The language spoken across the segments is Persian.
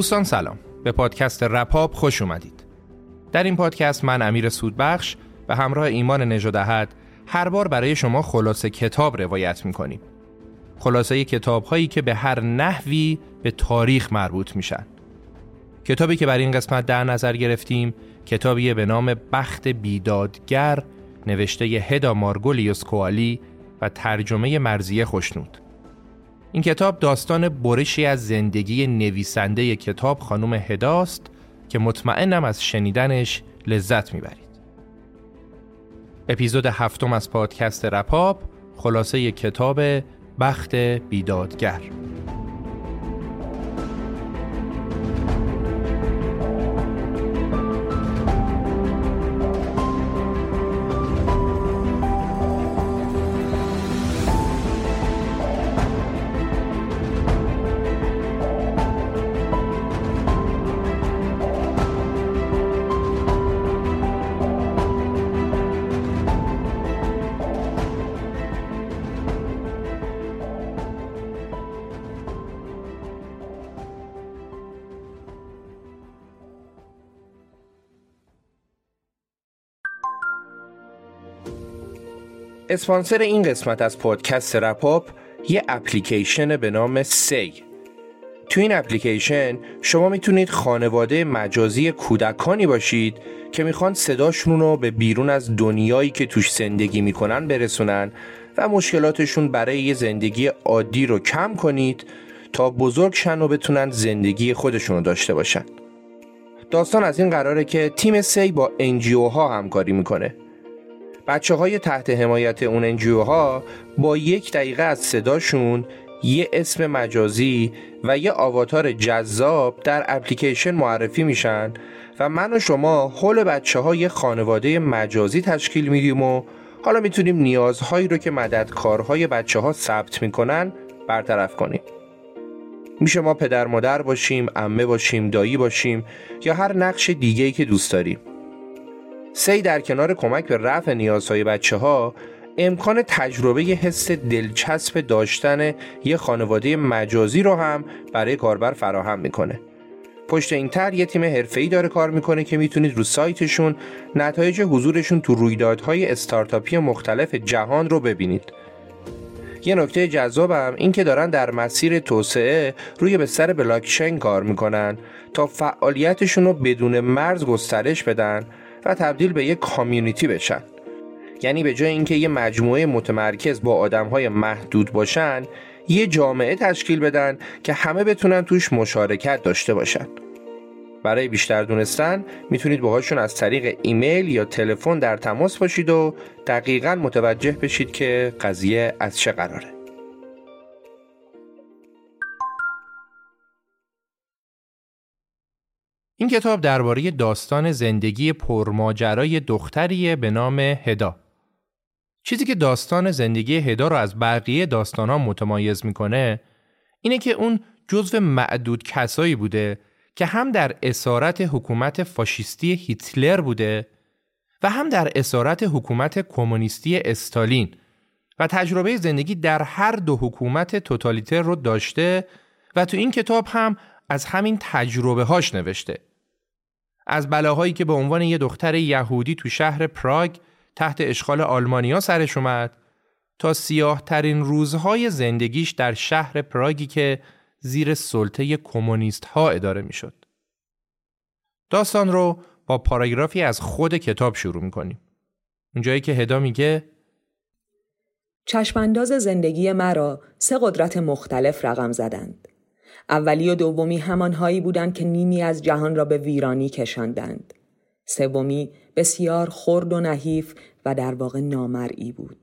دوستان سلام. به پادکست رپاب خوش اومدید. در این پادکست من امیر سودبخش به همراه ایمان نژادهد هر بار برای شما خلاصه کتاب روایت می‌کنیم. خلاصه کتاب هایی که به هر نحوی به تاریخ مربوط میشن. کتابی که بر این قسمت در نظر گرفتیم کتابی به نام بخت بیدادگر نوشته هدا مارگولیوس کوالی و ترجمه مرزیه خوشنود. این کتاب داستان برشی از زندگی نویسنده کتاب خانم هداست که مطمئنم از شنیدنش لذت می‌برید. اپیزود هفتم از پادکست رپاب خلاصه کتاب بخت بیدادگر اسپانسر این قسمت از پادکست رپاپ یه اپلیکیشن به نام SAY. تو این اپلیکیشن شما می‌تونید خانواده مجازی کودکانی باشید که می‌خوان صداشون رو به بیرون از دنیایی که توش زندگی می‌کنن برسونن و مشکلاتشون برای یه زندگی عادی رو کم کنید تا بزرگ شن و بتونن زندگی خودشون رو داشته باشن. داستان از این قراره که تیم SAY با NGO ها همکاری می‌کنه. بچه های تحت حمایت اون انجیو ها با یک دقیقه از صداشون یه اسم مجازی و یه آواتار جذاب در اپلیکیشن معرفی میشن و من و شما حول بچه های خانواده مجازی تشکیل میدیم و حالا می‌تونیم نیازهایی رو که مددکارهای بچه ها ثبت می‌کنن برطرف کنیم. میشه ما پدر مادر باشیم، امه باشیم، دایی باشیم یا هر نقش دیگه‌ای که دوست داریم. سی در کنار کمک به رفع نیازهای بچه ها امکان تجربه حس دلچسب داشتن یه خانواده مجازی رو هم برای کاربر فراهم می‌کنه. پشت این تر یه تیم حرفه‌ای داره کار می‌کنه که می‌تونید رو سایتشون نتایج حضورشون تو رویدادهای استارتاپی مختلف جهان رو ببینید. یه نکته جذابم این که دارن در مسیر توسعه روی بستر بلاکچین کار می‌کنن تا فعالیتشون رو بدون مرز گسترش بدن و تبدیل به یک کامیونیتی بشن. یعنی به جای اینکه یه مجموعه متمرکز با آدمهای محدود باشن یه جامعه تشکیل بدن که همه بتونن توش مشارکت داشته باشن. برای بیشتر دونستن می‌تونید باهاشون از طریق ایمیل یا تلفن در تماس باشید و دقیقا متوجه بشید که قضیه از چه قراره. این کتاب درباره داستان زندگی پرماجرای دختریه به نام هدا. چیزی که داستان زندگی هدا رو از بقیه داستان ها متمایز می‌کنه اینه که اون جزو معدود کسایی بوده که هم در اسارت حکومت فاشیستی هیتلر بوده و هم در اسارت حکومت کمونیستی استالین و تجربه زندگی در هر دو حکومت توتالیتر رو داشته و تو این کتاب هم از همین تجربه هاش نوشته. از بلاهایی که به عنوان یه دختر یهودی تو شهر پراگ تحت اشغال آلمانیا سرش اومد تا سیاه ترین روزهای زندگیش در شهر پراگی که زیر سلطه کمونیست ها اداره می شد. داستان رو با پاراگرافی از خود کتاب شروع می کنیم. اونجایی که هدا میگه چشمانداز زندگی مرا سه قدرت مختلف رقم زدند. اولی و دومی همانهایی بودند که نیمی از جهان را به ویرانی کشاندند. سومی بسیار خرد و نحیف و در واقع نامرئی بود.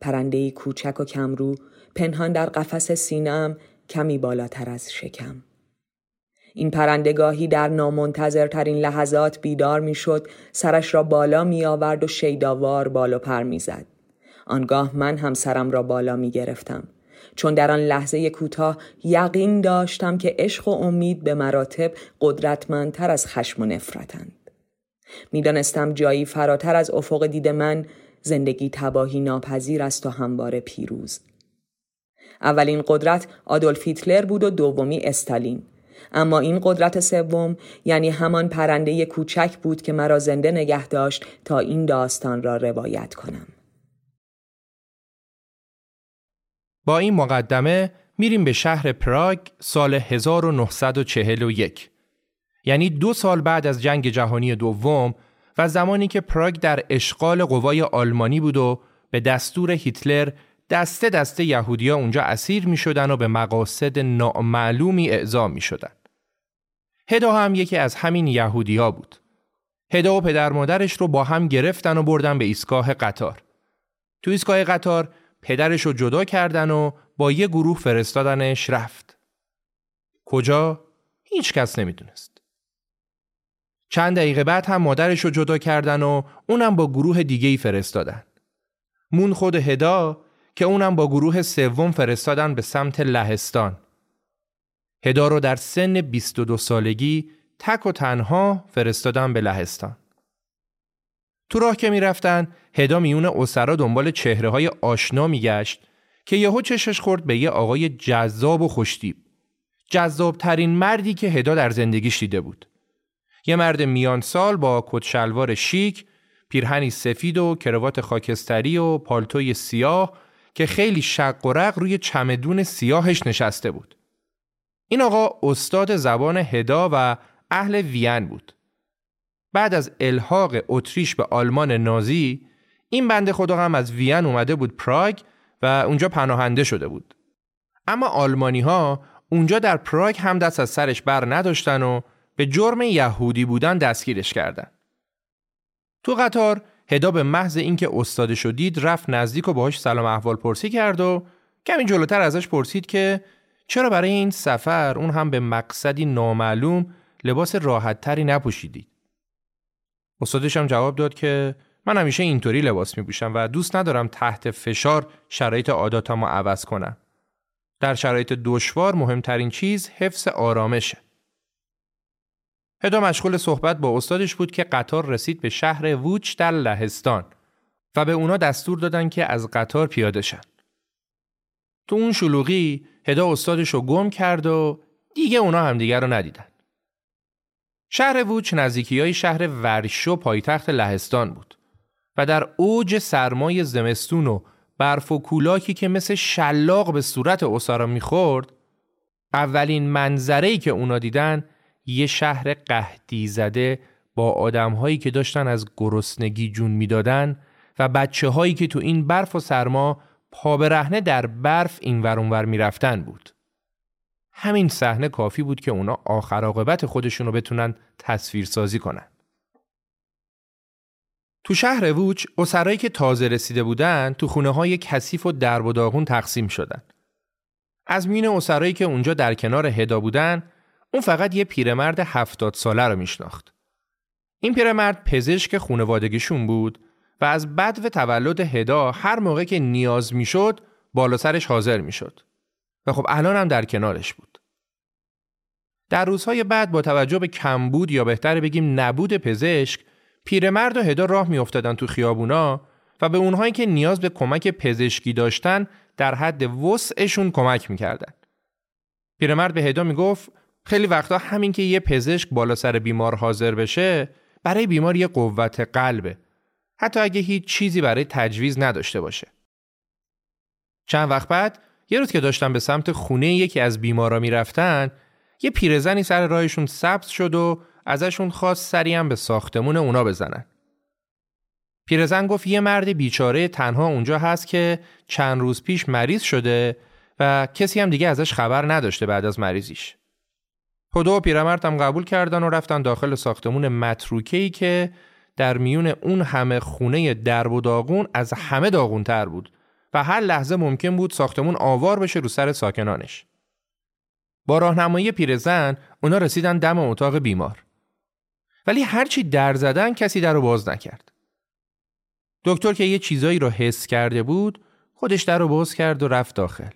پرندهی کوچک و کمرو پنهان در قفس سینم کمی بالاتر از شکم. این پرندگاهی در نامنتظرترین لحظات بیدار می‌شد سرش را بالا می آورد و شیداوار بالا پر می زد. آنگاه من هم سرم را بالا می گرفتم. چون در آن لحظه کوتاه یقین داشتم که عشق و امید به مراتب قدرتمندتر از خشم و نفرتند. می‌دانستم جایی فراتر از افق دید من زندگی تباهی ناپذیر است و همواره پیروز. اولین قدرت آدولف هیتلر بود و دومی استالین. اما این قدرت سوم یعنی همان پرنده کوچک بود که مرا زنده نگه داشت تا این داستان را روایت کنم. با این مقدمه میریم به شهر پراگ سال 1941 یعنی دو سال بعد از جنگ جهانی دوم و زمانی که پراگ در اشغال قوای آلمانی بود و به دستور هیتلر دسته دسته یهودیا اونجا اسیر می شدن و به مقاصد نامعلومی اعزام می شدن. هدا هم یکی از همین یهودیا بود. هدا و پدر مادرش رو با هم گرفتن و بردن به ایستگاه قطار. تو ایستگاه قطار پدرش رو جدا کردن و با یه گروه فرستادنش رفت. کجا؟ هیچ کس نمی‌دونست. چند دقیقه بعد هم مادرش رو جدا کردن و اونم با گروه دیگه ای فرستادن. مون خود هدا که اونم با گروه سوم فرستادن به سمت لهستان. هدا رو در سن 22 سالگی تک و تنها فرستادن به لهستان. تو راه که می‌رفتن هدا میون اسرا دنبال چهره های آشنا میگشت که یهو چشش خورد به یه آقای جذاب و خوشتیب. جذاب ترین مردی که هدا در زندگیش دیده بود. یه مرد میان سال با کت شلوار شیک، پیرهنی سفید و کروات خاکستری و پالتوی سیاه که خیلی شق و رق روی چمدون سیاهش نشسته بود. این آقا استاد زبان هدا و اهل وین بود. بعد از الحاق اتریش به آلمان نازی این بنده خدا هم از وین اومده بود پراگ و اونجا پناهنده شده بود. اما آلمانی ها اونجا در پراگ هم دست از سرش بر نداشتن و به جرم یهودی بودن دستگیرش کردن. تو قطار هدا به محض اینکه استاد شدید رفت نزدیک و باهاش سلام احوال پرسی کرد و کمی جلوتر ازش پرسید که چرا برای این سفر اون هم به مقصدی نامعلوم لباس راحت تری نپوشیدید؟ استادش هم جواب داد که من همیشه اینطوری لباس می و دوست ندارم تحت فشار شرایط عاداتم رو عوض کنم. در شرایط دشوار مهمترین چیز حفظ آرامشه. هدا مشغول صحبت با استادش بود که قطار رسید به شهر ووچ در لهستان و به اونا دستور دادن که از قطار پیاده شن. تو اون شلوغی هدا استادش رو گم کرد و دیگه اونا همدیگر رو ندیدن. شهر ووچ نزدیکی های شهر ورشو پایتخت لهستان بود و در اوج سرمای زمستون و برف و کولاکی که مثل شلاق به صورت اسارا می‌خورد اولین منظره که اونا دیدن یه شهر قهدی زده با آدمهایی که داشتن از گرسنگی جون می‌دادن و بچه هایی که تو این برف و سرما پا رهنه در برف این ور اونور می‌رفتن بود. همین صحنه کافی بود که اونا آخر عاقبت خودشون رو بتونن تصویر سازی کنن. تو شهر ووچ اسرایی که تازه رسیده بودن تو خونه های کثیف و درب و داغون تقسیم شدن. از میون اسرایی که اونجا در کنار هدا بودن اون فقط یه پیرمرد هفتاد ساله رو میشناخت. این پیرمرد پزشک خونوادگیشون بود و از بد و تولد هدا هر موقع که نیاز می‌شد بالا سرش حاضر می‌شد. و خب الان هم در کنارش بود. در روزهای بعد با توجه به کمبود یا بهتر بگیم نبود پزشک پیرمرد و هدا راه میافتادن تو خیابونا و به اونهایی که نیاز به کمک پزشکی داشتن در حد وسعشون کمک می‌کردن. پیرمرد به هدا می‌گفت خیلی وقتا همین که یه پزشک بالا سر بیمار حاضر بشه برای بیمار یه قوت قلبه حتی اگه هیچ چیزی برای تجویز نداشته باشه. چند وقت بعد یه روز که داشتن به سمت خونه یکی از بیمارا می‌رفتن یه پیرزنی سر راهشون سبز شد و ازشون خواست سری به ساختمون اونا بزنن. پیرزن گفت یه مرد بیچاره تنها اونجا هست که چند روز پیش مریض شده و کسی هم دیگه ازش خبر نداشته بعد از مریضیش. خدا و پیرمرد هم قبول کردن و رفتن داخل ساختمون متروکهی که در میون اون همه خونه درب و داغون از همه داغون تر بود و هر لحظه ممکن بود ساختمون آوار بشه رو سر ساکنانش. با راهنمایی پیرزن اونا رسیدن دم اتاق بیمار. ولی هرچی در زدن کسی در رو باز نکرد. دکتر که یه چیزایی رو حس کرده بود خودش در رو باز کرد و رفت داخل.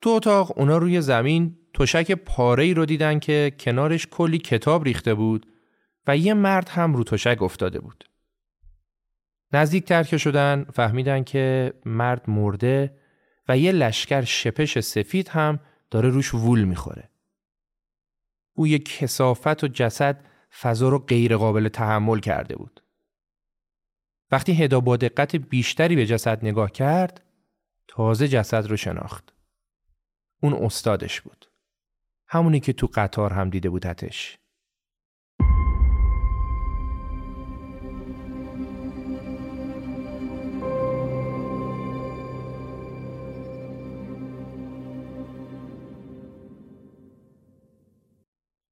تو اتاق اونا روی زمین تشک پاره ای رو دیدن که کنارش کلی کتاب ریخته بود و یه مرد هم رو تشک افتاده بود. نزدیک ترک شدن فهمیدن که مرد مرده و یه لشکر شپش سفید هم داره روش وول می‌خوره. بوی کسافت و جسد فضا رو غیر قابل تحمل کرده بود. وقتی هدا با دقت بیشتری به جسد نگاه کرد تازه جسد رو شناخت. اون استادش بود. همونی که تو قطار هم دیده بودتش.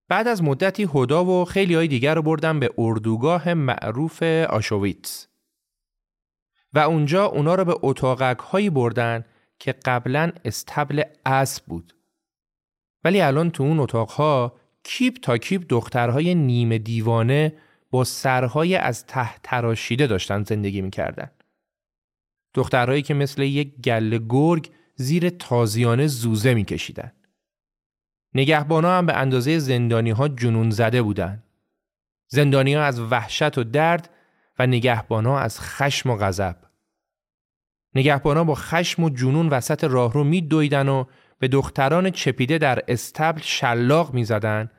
بعد از مدتی هدا و خیلی های دیگر رو بردن به اردوگاه معروف آشویتس و اونجا اونا رو به اتاقک هایی بردن که قبلا استبل اسب بود ولی الان تو اون اتاقها کیپ تا کیپ دخترهای نیمه دیوانه با سرهای از ته تراشیده داشتن زندگی می‌کردن. دخترهایی که مثل یک گل گرگ زیر تازیانه زوزه میکشیدن. نگهبانا هم به اندازه زندانی ها جنون زده بودن. زندانی ها از وحشت و درد و نگهبانا از خشم و غضب. نگهبانا با خشم و جنون وسط راهرو میدویدن و به دختران چپیده در استبل شلاق می‌زدند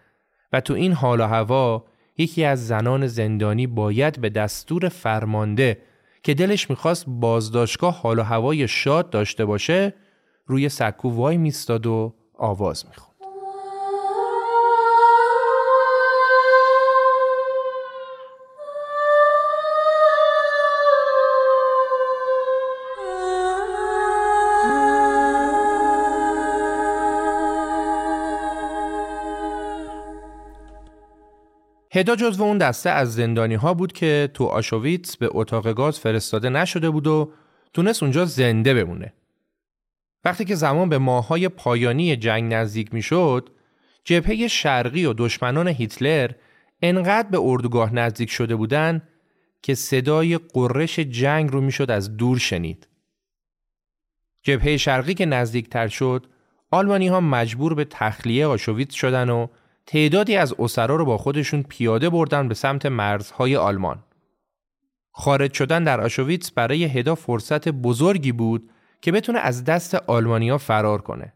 و تو این حال و هوا یکی از زنان زندانی باید به دستور فرمانده که دلش می‌خواست بازداشتگاه حال و هوای شاد داشته باشه روی سکو وای میستاد و آواز می‌خواد. هدا جزو اون دسته از زندانی ها بود که تو آشویتس به اتاق گاز فرستاده نشده بود و تونست اونجا زنده بمونه. وقتی که زمان به ماهای پایانی جنگ نزدیک می‌شد، جبهه شرقی و دشمنان هیتلر انقدر به اردوگاه نزدیک شده بودن که صدای قررش جنگ رو می‌شد از دور شنید. جبهه شرقی که نزدیکتر شد، آلمانی ها مجبور به تخلیه آشویتس شدن و تعدادی از اسرا رو با خودشون پیاده بردن به سمت مرزهای آلمان. خارج شدن در آشویتس برای هدا فرصت بزرگی بود که بتونه از دست آلمانیا فرار کنه.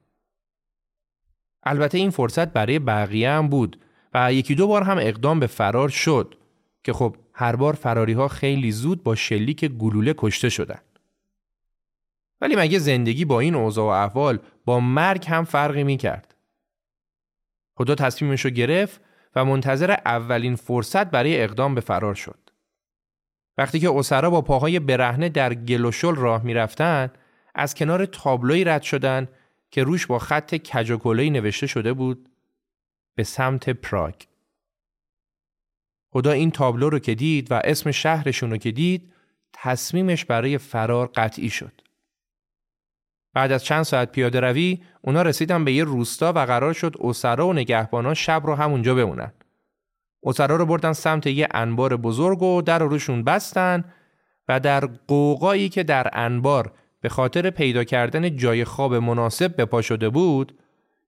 البته این فرصت برای بقیه هم بود و یکی دو بار هم اقدام به فرار شد که خب هر بار فراری ها خیلی زود با شلیک گلوله کشته شدن. ولی مگه زندگی با این اوضاع و احوال با مرگ هم فرقی می کرد؟ خدا تصمیمش رو گرفت و منتظر اولین فرصت برای اقدام به فرار شد. وقتی که اسرا با پاهای برهنه در گل و شل راه می‌رفتن از کنار تابلوی رد شدن که روش با خط کج نوشته شده بود به سمت پراگ. خدا این تابلو رو که دید و اسم شهرشون رو که دید تصمیمش برای فرار قطعی شد. بعد از چند ساعت پیاده روی اونا رسیدن به یه روستا و قرار شد اسرا و نگهبانان شب رو همونجا بمونن. اسرا رو بردن سمت یه انبار بزرگ و در روشون بستن و در قوقایی که در انبار به خاطر پیدا کردن جای خواب مناسب به پا شده بود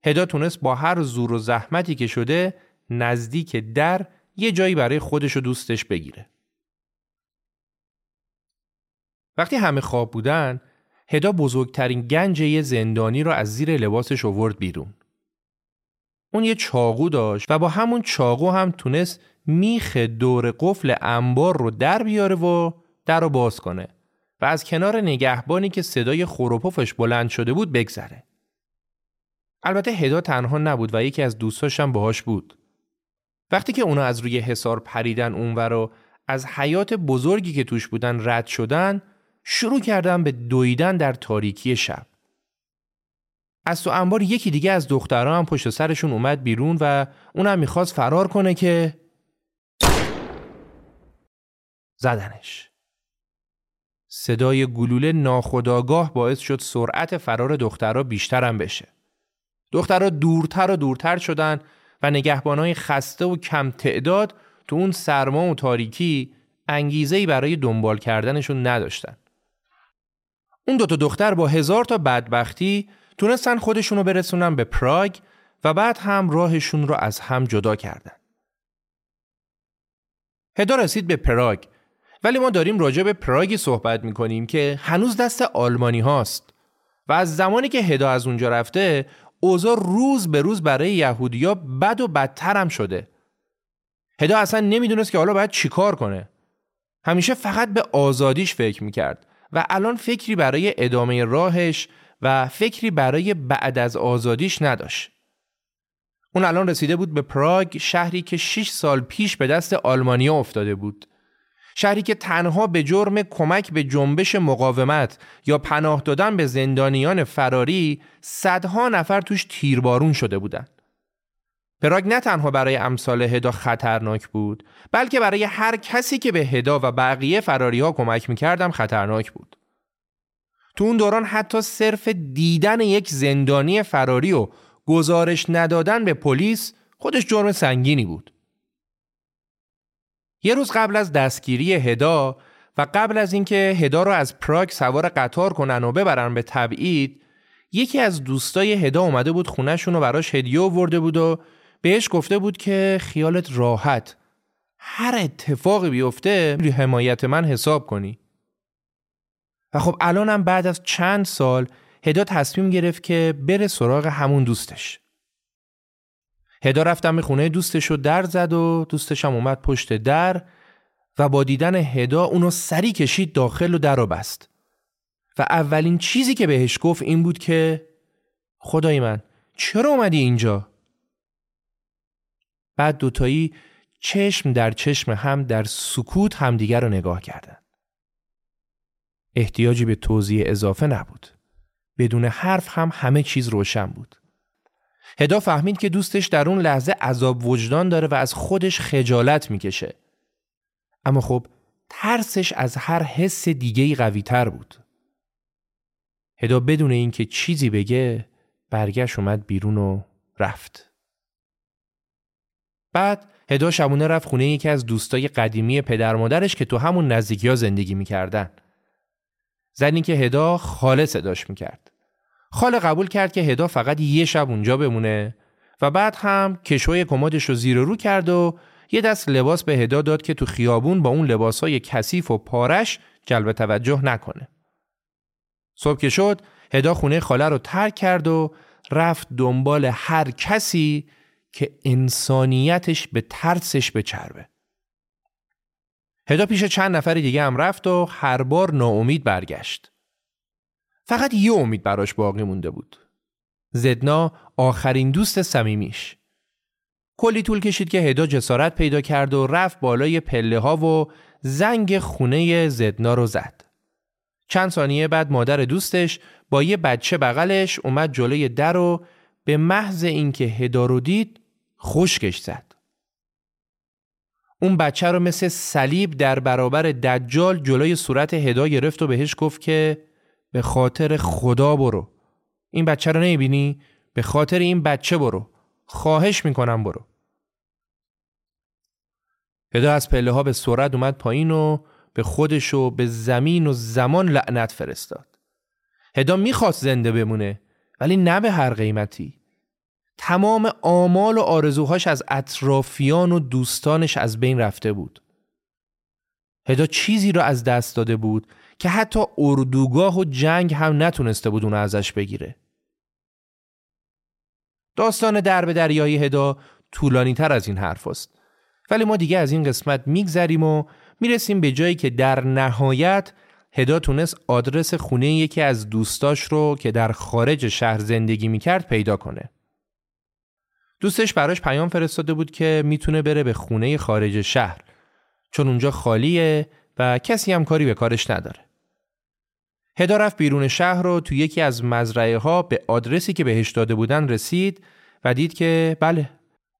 هدا تونست با هر زور و زحمتی که شده نزدیک در یه جایی برای خودش و دوستش بگیره. وقتی همه خواب بودن هدا بزرگترین گنج یه زندانی رو از زیر لباسش آورد بیرون. اون یه چاقو داشت و با همون چاقو هم تونست میخ دور قفل انبار رو در بیاره و در رو باز کنه و از کنار نگهبانی که صدای خوروپفش بلند شده بود بگذره. البته هدا تنها نبود و یکی از دوستاش هم باهاش بود. وقتی که اونا از روی حصار پریدن اونور و از حیات بزرگی که توش بودن رد شدن شروع کردن به دویدن در تاریکی شب. از تو انبار یکی دیگه از دخترها هم پشت سرشون اومد بیرون و اونم می‌خواست فرار کنه که زدنش. صدای گلوله ناخداگاه باعث شد سرعت فرار دخترها بیشتر هم بشه. دخترها دورتر و دورتر شدن و نگهبانای خسته و کم تعداد تو اون سرما و تاریکی انگیزه‌ای برای دنبال کردنشون نداشتن. اون دوتا دختر با هزار تا بدبختی تونستن خودشونو برسونن به پراگ و بعد هم راهشون رو از هم جدا کردن. هدا رسید به پراگ ولی ما داریم راجع به پراگی صحبت می‌کنیم که هنوز دست آلمانی هاست و از زمانی که هدا از اونجا رفته اوضاع روز به روز برای یهودیا بد و بدتر هم شده. هدا اصلا نمی‌دونست که حالا باید چیکار کنه. همیشه فقط به آزادیش فکر می‌کرد و الان فکری برای ادامه راهش و فکری برای بعد از آزادیش نداشت. اون الان رسیده بود به پراگ شهری که 6 سال پیش به دست آلمانیا افتاده بود. شهری که تنها به جرم کمک به جنبش مقاومت یا پناه دادن به زندانیان فراری صدها نفر توش تیربارون شده بودند. پراگ نه تنها برای امثال هدا خطرناک بود بلکه برای هر کسی که به هدا و بقیه فراری ها کمک می‌کردم خطرناک بود. تو اون دوران حتی صرف دیدن یک زندانی فراری و گزارش ندادن به پلیس خودش جرم سنگینی بود. یه روز قبل از دستگیری هدا و قبل از اینکه هدا رو از پراگ سوار قطار کنن و ببرن به تبعید یکی از دوستای هدا اومده بود خونهشون رو براش هدیه آورده بود و بهش گفته بود که خیالت راحت. هر اتفاقی بیفته روی حمایت من حساب کنی. و خب الانم بعد از چند سال هدا تصمیم گرفت که بره سراغ همون دوستش. هدا رفتم به خونه دوستش رو در زد و دوستش هم اومد پشت در و با دیدن هدا اونو سری کشید داخل و در رو بست. و اولین چیزی که بهش گفت این بود که خدای من چرا اومدی اینجا؟ بعد دوتایی چشم در چشم هم در سکوت همدیگر رو نگاه کردن. احتیاجی به توضیح اضافه نبود. بدون حرف هم همه چیز روشن بود. هدا فهمید که دوستش در اون لحظه عذاب وجدان داره و از خودش خجالت می‌کشه. اما خب ترسش از هر حس دیگهی قوی تر بود. هدا بدون اینکه چیزی بگه برگشت اومد بیرون و رفت. بعد هدا شبونه رفت خونه یکی از دوستای قدیمی پدر مادرش که تو همون نزدیکی ها زندگی می‌کردن. زنی که هدا خاله صداش می‌کرد. خاله قبول کرد که هدا فقط یه شب اونجا بمونه و بعد هم کشوی کمدش رو زیر رو کرد و یه دست لباس به هدا داد که تو خیابون با اون لباسای کثیف و پارش جلب توجه نکنه. صبح که شد هدا خونه خاله رو ترک کرد و رفت دنبال هر کسی که انسانیتش به ترسش بچربه. هدا پیش چند نفر دیگه هم رفت و هر بار ناامید برگشت. فقط یه امید براش باقی مونده بود. زدنا آخرین دوست صمیمیش. کلی طول کشید که هدا جسارت پیدا کرد و رفت بالای پله ها و زنگ خونه زدنا رو زد. چند ثانیه بعد مادر دوستش با یه بچه بغلش اومد جلوی در و به محض اینکه هدا رو دید خشکش زد. اون بچه رو مثل صلیب در برابر دجال جلوی صورت هدا گرفت و بهش گفت که به خاطر خدا برو. این بچه رو نمی‌بینی؟ به خاطر این بچه برو. خواهش می‌کنم برو. هدا از پله ها به سرعت اومد پایین و به خودش و به زمین و زمان لعنت فرستاد. هدا می‌خواست زنده بمونه ولی نه به هر قیمتی. تمام آمال و آرزوهاش از اطرافیان و دوستانش از بین رفته بود. هدا چیزی را از دست داده بود که حتی اردوگاه و جنگ هم نتونسته بود اون ازش بگیره. داستان درب دریای هدا طولانی تر از این حرف است. ولی ما دیگه از این قسمت میگذریم و می‌رسیم به جایی که در نهایت هدا تونست آدرس خونه یکی از دوستاش رو که در خارج شهر زندگی می‌کرد پیدا کنه. دوستش براش پیام فرستاده بود که می‌تونه بره به خونه خارج شهر چون اونجا خالیه و کسی هم کاری به کارش نداره. هدا رفت بیرون شهر رو تو یکی از مزرعه ها به آدرسی که بهش داده بودن رسید و دید که بله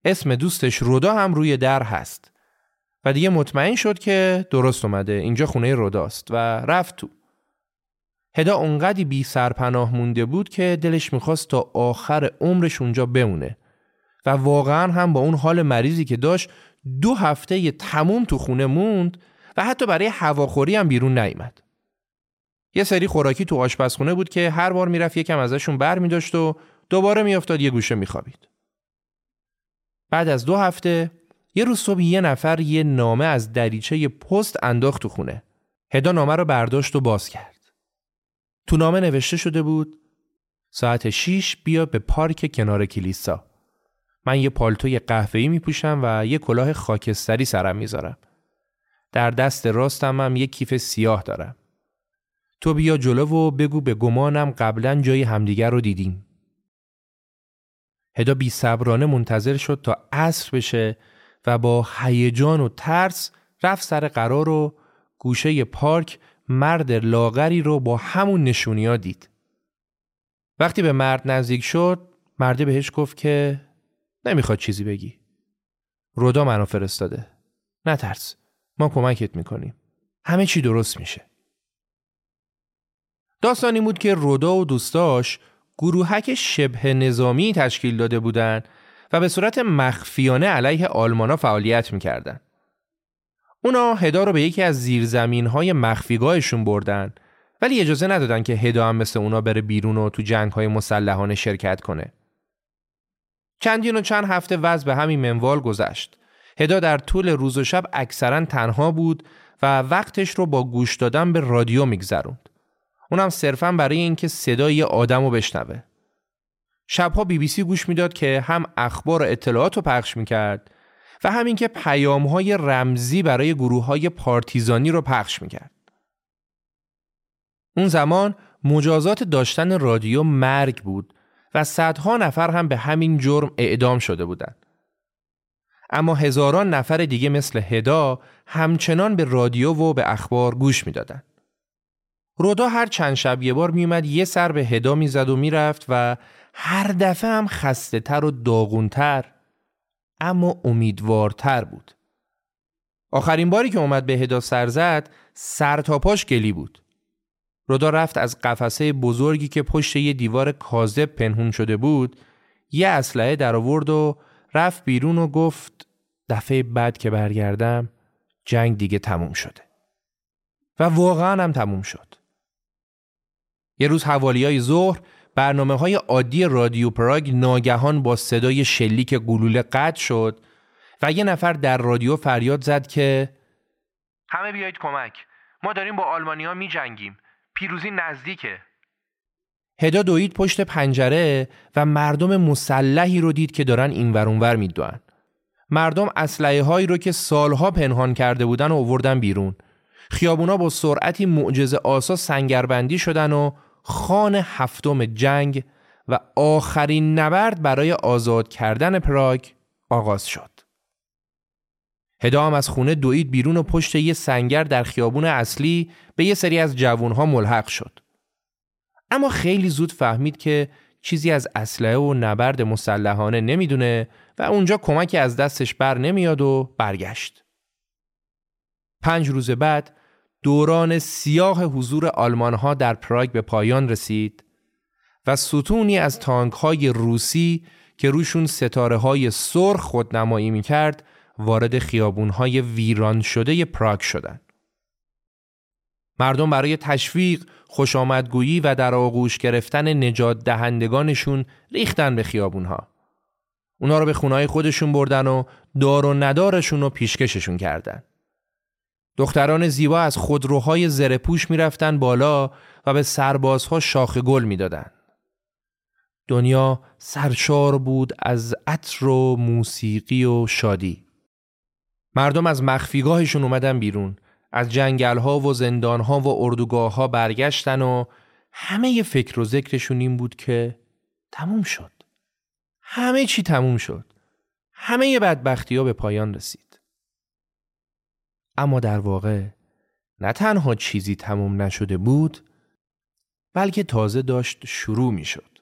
اسم دوستش رودا هم روی در هست و دیگه مطمئن شد که درست اومده اینجا خونه روداست و رفت تو هدا اونقدی بی سرپناه مونده بود که دلش می‌خواست تا آخر عمرش اونجا بمونه و واقعا هم با اون حال مریضی که داشت دو هفته یه تموم تو خونه موند و حتی برای هواخوری هم بیرون نیامد. یه سری خوراکی تو آشپزخونه بود که هر بار می‌رفت یکم ازشون بر می داشت و دوباره میافتاد یه گوشه میخوابید. بعد از دو هفته یه روز صبح یه نفر یه نامه از دریچه پست انداخت تو خونه. هدا نامه رو برداشت و باز کرد. تو نامه نوشته شده بود ساعت 6 بیا به پارک کنار کلیسا. من یه پالتوی قهوه‌ای میپوشم و یه کلاه خاکستری سرم می‌ذارم. در دست راستم هم یه کیف سیاه دارم. تو بیا جلو و بگو به گمانم قبلا جای همدیگر رو دیدیم. هدا بی صبرانه منتظر شد تا عصر بشه و با هیجان و ترس رفت سر قرار و گوشه پارک مرد لاغری رو با همون نشونیا دید. وقتی به مرد نزدیک شد مرده بهش گفت که نمی‌خواد چیزی بگی. رودا منو فرستاده. نترس. ما کمکت می‌کنیم. همه چی درست میشه. داستانی بود که رودا و دوستاش گروهک شبه نظامی تشکیل داده بودند و به صورت مخفیانه علیه آلمانا فعالیت می‌کردن. اونا هدا رو به یکی از زیرزمین های مخفیگاهشون بردن ولی اجازه ندادن که هدا هم مثل اونا بره بیرون و تو جنگ های مسلحانه شرکت کنه. چندین و چند هفته وضع به همین منوال گذشت. هدا در طول روز و شب اکثرا تنها بود و وقتش رو با گوش دادن به رادیو میگذروند. اونم صرفا برای اینکه صدای یه آدم رو بشنوه. شبها بی بی سی گوش می‌داد که هم اخبار و اطلاعات رو پخش می‌کرد و همین که پیام های رمزی برای گروه های پارتیزانی رو پخش می‌کرد. اون زمان مجازات داشتن رادیو مرگ بود و صدها نفر هم به همین جرم اعدام شده بودند. اما هزاران نفر دیگه مثل هدا همچنان به رادیو و به اخبار گوش می‌دادند. رودا هر چند شب یه بار میومد یه سر به هدا می‌زد و می‌رفت و هر دفعه هم خسته تر و داغونتر اما امیدوارتر بود. آخرین باری که اومد به هدا سر زد سر تا پاش گلی بود. رودا رفت از قفسه بزرگی که پشت یه دیوار کاذب پنهون شده بود یه اسلحه در آورد و رفت بیرون و گفت دفعه بعد که برگردم جنگ دیگه تموم شده. و واقعا هم تموم شد. یه روز حوالی های ظهر برنامه های عادی رادیو پراگ ناگهان با صدای شلیک گلوله قطع شد و یه نفر در رادیو فریاد زد که همه بیایید کمک ما داریم با آلمانیا می جنگیم پیروزی نزدیکه. هدا دوید پشت پنجره و مردم مسلحی رو دید که دارن این ور میدوئن مردم اسلحه هایی رو که سالها پنهان کرده بودن و آوردن بیرون. خیابونا با سرعتی معجزه آسا سنگربندی شدن و خان هفتم جنگ و آخرین نبرد برای آزاد کردن پراگ آغاز شد. هدا هم از خونه دوید بیرون و پشت یه سنگر در خیابون اصلی به یه سری از جوانها ملحق شد. اما خیلی زود فهمید که چیزی از اسلحه و نبرد مسلحانه نمی‌دونه و اونجا کمکی از دستش بر نمیاد و برگشت. پنج روز بعد دوران سیاه حضور آلمان ها در پراگ به پایان رسید و ستونی از تانک های روسی که روشون ستاره های سرخ خودنمایی می کرد وارد خیابون های ویران شده پراگ شدند. مردم برای تشویق، خوش آمدگویی و در آغوش گرفتن نجات دهندگانشون ریختن به خیابون ها. اونا رو به خونهای خودشون بردن و دار و ندارشون رو پیشکششون کردن. دختران زیبا از خودروهای زرپوش می‌رفتن بالا و به سربازها شاخ گل می‌دادند. دنیا سرشار بود از عطر و موسیقی و شادی. مردم از مخفیگاهشون اومدن بیرون. از جنگل ها و زندان ها و اردوگاه ها برگشتن و همه فکر و ذکرشون این بود که تموم شد. همه چی تموم شد. همه بدبختی ها به پایان رسید. اما در واقع نه تنها چیزی تموم نشده بود بلکه تازه داشت شروع می شد.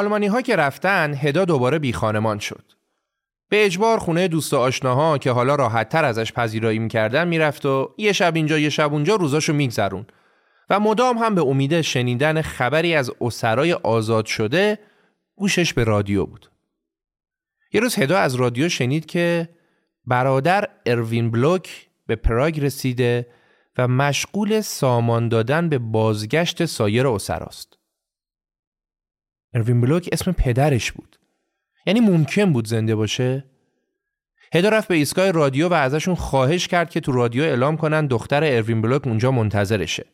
آلمانی ها که رفتن هدا دوباره بی خانمان شد. به اجبار خونه دوست آشناها که حالا راحت تر ازش پذیرایی می‌کردن می‌رفت و یه شب اینجا یه شب اونجا روزاشو میگذرون و مدام هم به امید شنیدن خبری از اسرای آزاد شده گوشش به رادیو بود. یه روز هدا از رادیو شنید که برادر اروین بلوک به پراگ رسیده و مشغول سامان دادن به بازگشت سایر اسراست. اروین بلوک اسم پدرش بود. یعنی ممکن بود زنده باشه؟ هدا رفت به ایستگاه رادیو و ازشون خواهش کرد که تو رادیو اعلام کنن دختر اروین بلوک اونجا منتظرشه.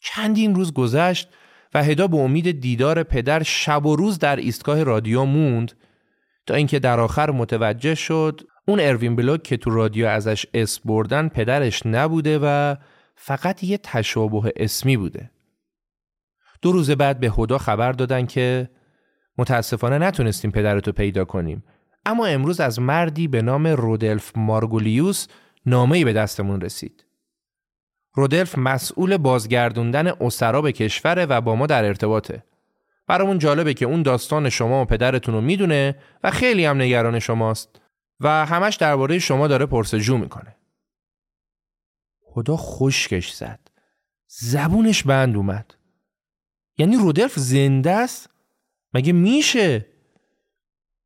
چندین روز گذشت و هدا به امید دیدار پدر شب و روز در ایستگاه رادیو موند تا اینکه در آخر متوجه شد اون اروین بلوک که تو رادیو ازش اسم بردن پدرش نبوده و فقط یه تشابه اسمی بوده. دو روز بعد به هدا خبر دادن که متاسفانه نتونستیم پدرتو پیدا کنیم اما امروز از مردی به نام رودلف مارگولیوس نامه‌ای به دستمون رسید. رودلف مسئول بازگردوندن اسرا به کشوره و با ما در ارتباطه. برامون جالبه که اون داستان شما و پدرتون رو می‌دونه و خیلی هم نگران شماست و همش درباره شما داره پرسجو می‌کنه. خدا خشکش زد. زبونش بند اومد. یعنی رودلف زنده است؟ مگه میشه؟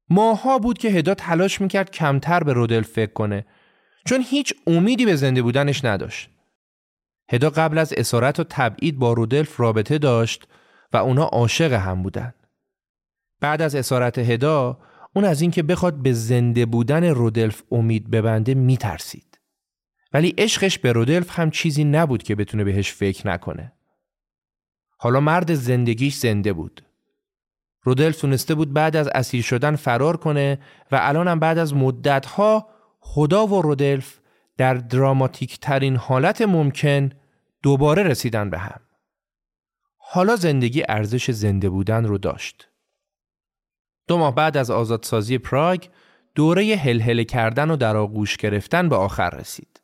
ماها بود که هدا تلاش می‌کرد کمتر به رودلف فکر کنه چون هیچ امیدی به زنده بودنش نداشت. هدا قبل از اسارت و تبعید با رودلف رابطه داشت و اونا عاشق هم بودن. بعد از اسارت هدا اون از اینکه بخواد به زنده بودن رودلف امید ببنده میترسید. ولی عشقش به رودلف هم چیزی نبود که بتونه بهش فکر نکنه. حالا مرد زندگیش زنده بود. رودلف تونسته بود بعد از اسیر شدن فرار کنه و الانم بعد از مدتها خدا و رودلف در دراماتیک ترین حالت ممکن دوباره رسیدن به هم. حالا زندگی ارزش زنده بودن رو داشت. دو ماه بعد از آزادسازی پراگ دوره هلهله کردن و در آغوش گرفتن به آخر رسید.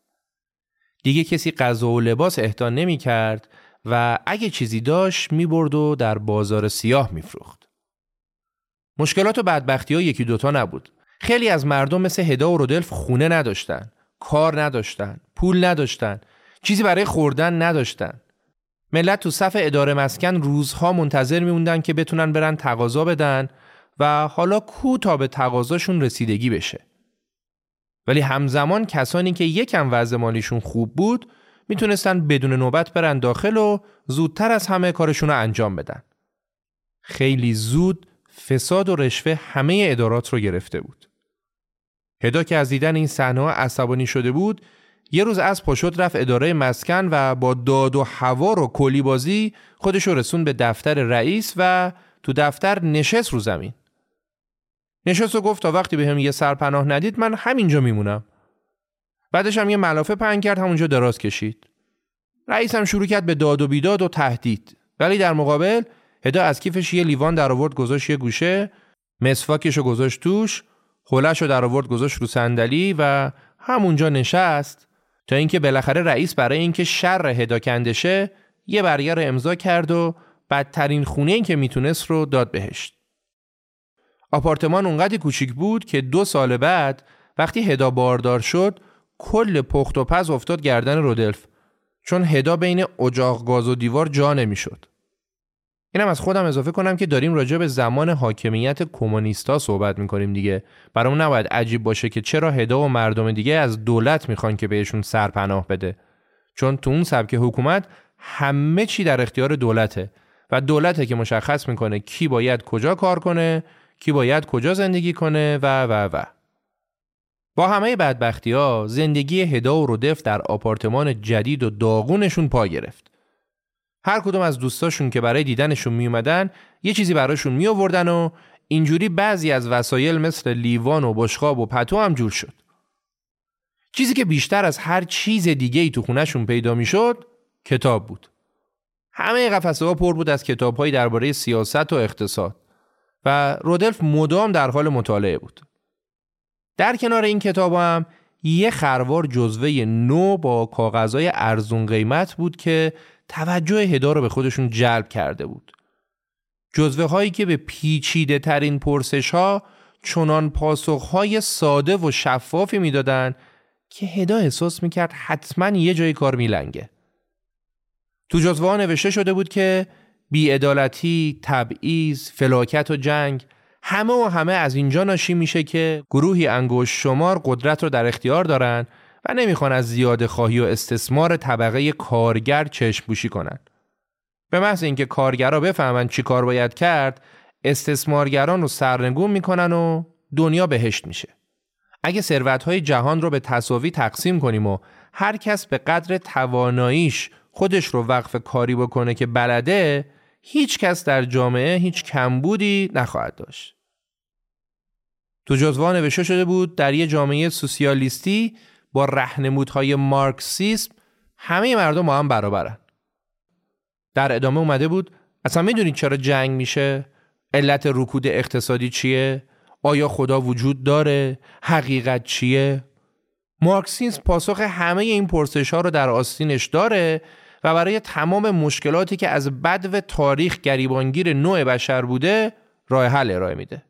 دیگه کسی غذا و لباس اهدا نمی کرد و اگه چیزی داشت می‌برد و در بازار سیاه میفروخت. مشکلات و بدبختی ها یکی دوتا نبود. خیلی از مردم مثل هدا و رودلف خونه نداشتن، کار نداشتن، پول نداشتن، چیزی برای خوردن نداشتن. ملت تو صف اداره مسکن روزها منتظر میموندن که بتونن برن تقاضا بدن و حالا کو تا به تقاضاشون رسیدگی بشه. ولی همزمان کسانی که یکم وضع مالیشون خوب بود می‌تونستن بدون نوبت برن داخل و زودتر از همه کارشون رو انجام بدن. خیلی زود فساد و رشوه همه ادارات رو گرفته بود. هدا که از دیدن این صحنه عصبانی شده بود یه روز از پاشد رفت اداره مسکن و با داد و هوا و کلی بازی خودش رو رسون به دفتر رئیس و تو دفتر نشست رو زمین. نشست و گفت تا وقتی به هم یه سرپناه ندید من همینجا میمونم. بعدش هم یه ملافه پنگ کرد همونجا دراز کشید. رئیس هم شروع کرد به داد و بیداد و تهدید. ولی در مقابل هدا از کیفش یه لیوان در آورد گذاشت یه گوشه مسواکش رو گذاشت توش خولش رو در آورد گذاشت رو صندلی و همونجا نشست تا اینکه بالاخره رئیس برای اینکه شر هدا کندشه یه برگه امضا کرد و بدترین خونه این که می‌تونست رو داد بهشت. آپارتمان اونقدر کوچیک بود که دو سال بعد وقتی هدا باردار شد کل پخت و پز افتاد گردن رودلف چون هدا بین اجاق گاز و دیوار جا نمی‌شد. اینم از خودم اضافه کنم که داریم راجع به زمان حاکمیت کمونیستا صحبت می‌کنیم دیگه. برامون نباید عجیب باشه که چرا هدا و مردم دیگه از دولت می‌خوان که بهشون سرپناه بده. چون تو اون سبک حکومت همه چی در اختیار دولته و دولته که مشخص می‌کنه کی باید کجا کار کنه کی باید کجا زندگی کنه و و و. با همه بدبختی ها زندگی هدا و رودف در آپارتمان جدید و داغونشون پا گرفت هر کدوم از دوستاشون که برای دیدنشون می اومدن یه چیزی براشون می آوردن و اینجوری بعضی از وسایل مثل لیوان و بشقاب و پتو هم جور شد. چیزی که بیشتر از هر چیز دیگه ای تو خونهشون پیدا می شد کتاب بود. همه قفسه ها پر بود از کتاب درباره سیاست و اقتصاد و رودلف مدام در حال مطالعه بود. در کنار این کتاب هم یه خروار جزوه نو با کاغذهای ارزون قیمت بود که توجه هدا رو به خودشون جلب کرده بود. جزوه هایی که به پیچیده ترین پرسش ها چنان پاسخ های ساده و شفافی می‌دادند که هدا احساس می‌کرد حتما یه جای کار میلنگه. تو جزوه ها نوشته شده بود که بیعدالتی، تبعیض، فلاکت و جنگ همه و همه از اینجا ناشی میشه که گروهی انگوش شمار قدرت رو در اختیار دارن و نمی‌خوان از زیاده خواهی و استثمار طبقه کارگر چشم بوشی کنند. به محض اینکه کارگرا بفهمن چی کار باید کرد استثمارگران رو سرنگون می‌کنن و دنیا بهشت میشه. اگه ثروتهای جهان رو به تصاوی تقسیم کنیم و هر کس به قدر تواناییش خودش رو وقف کاری بکنه که بلده هیچ کس در جامعه هیچ کمبودی نخواهد داشت. تو جزوه نوشته شده بود در یه جامعه سوسیالیستی با رهنمودهای مارکسیسم همه مردم با هم برابرن. در ادامه اومده بود اصلا می‌دونید چرا جنگ میشه؟ علت رکود اقتصادی چیه؟ آیا خدا وجود داره؟ حقیقت چیه؟ مارکسیسم پاسخ همه این پرسش ها رو در آستینش داره و برای تمام مشکلاتی که از بد و تاریخ گریبانگیر نوع بشر بوده راه حل ارائه میده.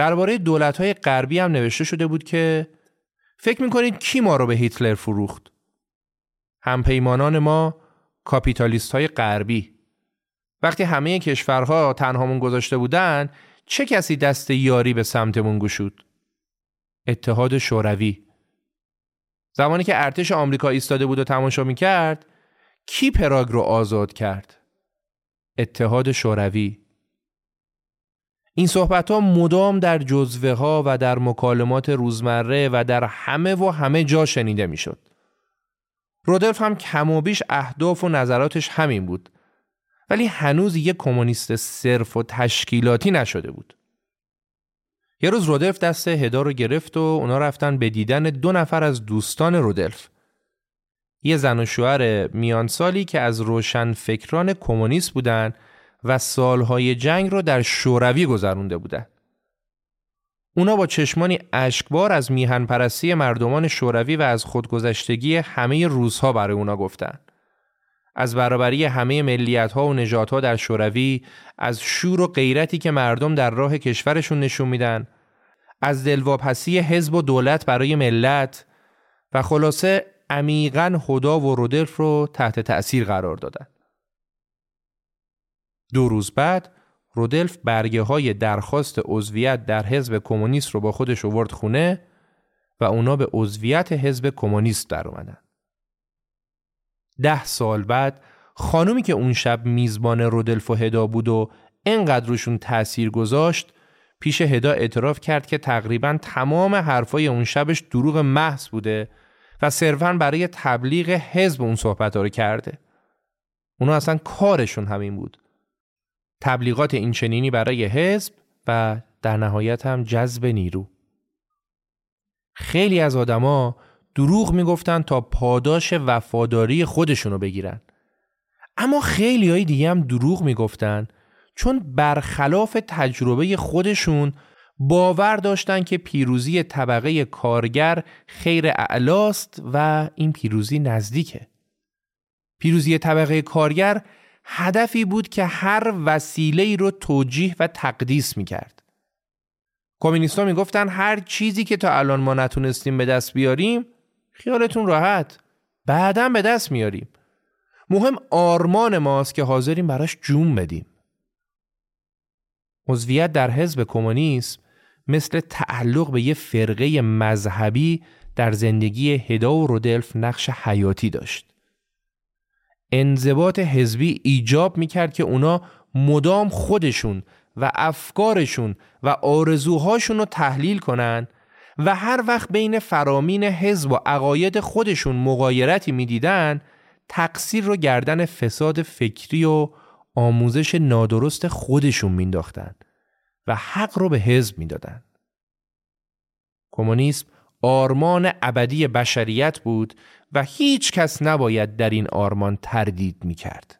درباره دولت های غربی هم نوشته شده بود که فکر می‌کنید کی ما رو به هیتلر فروخت؟ همپیمانان ما کاپیتالیست های غربی وقتی همه کشورها تنهامون گذاشته بودن چه کسی دست یاری به سمتمون گشود؟ اتحاد شوروی زمانی که ارتش آمریکا ایستاده بود و تماشا می‌کرد کی پراگ رو آزاد کرد؟ اتحاد شوروی این صحبت ها مدام در جزوه ها و در مکالمات روزمره و در همه و همه جا شنیده می‌شد. رودلف هم کم و بیش اهداف و نظراتش همین بود ولی هنوز یک کمونیست صرف و تشکیلاتی نشده بود. یه روز رودلف دست هدا رو گرفت و اونا رفتن به دیدن دو نفر از دوستان رودلف. یه زن و شوهر میان سالی که از روشن فکران کمونیست بودن و سالهای جنگ رو در شوروی گذرونده بودند. اونا با چشمانی اشکبار از میهن پرستی مردمان شوروی و از خودگذشتگی همه روزها برای اونا گفتن. از برابری همه ملیت ها و نجات ها در شوروی، از شور و غیرتی که مردم در راه کشورشون نشون میدن، از دلواپسی حزب و دولت برای ملت و خلاصه عمیقا خدا و رودلف رو تحت تأثیر قرار دادن. دو روز بعد رودلف برگه های درخواست عضویت در حزب کمونیست رو با خودش آورد خونه و اونا به عضویت حزب کمونیست در اومدن. ده سال بعد خانومی که اون شب میزبان رودلف و هدا بود و انقدر روشون تأثیر گذاشت پیش هدا اعتراف کرد که تقریبا تمام حرفای اون شبش دروغ محض بوده و صرفا برای تبلیغ حزب اون صحبت رو کرده. اونا اصلا کارشون همین بود. تبلیغات اینچنینی برای حزب و در نهایت هم جذب نیرو. خیلی از آدما دروغ می‌گفتن تا پاداش وفاداری خودشونو بگیرن. اما خیلی های دیگه هم دروغ می‌گفتن چون برخلاف تجربه خودشون باور داشتن که پیروزی طبقه کارگر خیر اعلاست و این پیروزی نزدیکه. پیروزی طبقه کارگر هدفی بود که هر وسیله رو توجیه و تقدیس می‌کرد. کمونیستا می‌گفتن هر چیزی که تا الان ما نتونستیم به دست بیاریم خیالتون راحت بعدا به دست میاریم. مهم آرمان ماست که حاضریم براش جون بدیم. عضویت در حزب کمونیسم مثل تعلق به یه فرقه مذهبی در زندگی هدا و رودلف نقش حیاتی داشت. انضباط حزبی ایجاب می‌کرد که اونا مدام خودشون و افکارشون و آرزوهاشون رو تحلیل کنن و هر وقت بین فرامین حزب و عقاید خودشون مقایرتی می‌دیدن تقصیر رو گردن فساد فکری و آموزش نادرست خودشون مینداختن و حق رو به حزب می‌دادن. کمونیسم آرمان ابدی بشریت بود و هیچ کس نباید در این آرمان تردید می کرد.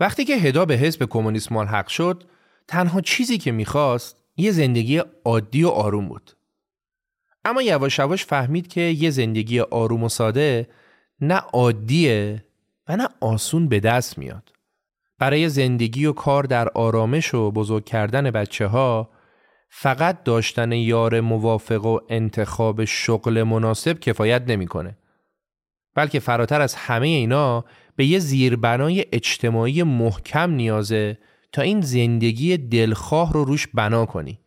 وقتی که هدا به حزب کمونیست ملحق شد، تنها چیزی که می‌خواست یه زندگی عادی و آروم بود. اما یواش یواش فهمید که یه زندگی آروم و ساده نه عادیه و نه آسون به دست میاد. برای زندگی و کار در آرامش و بزرگ کردن بچه ها فقط داشتن یار موافق و انتخاب شغل مناسب کفایت نمی‌کنه. بلکه فراتر از همه اینا به یه زیربنای اجتماعی محکم نیازه تا این زندگی دلخواه رو روش بنا کنی.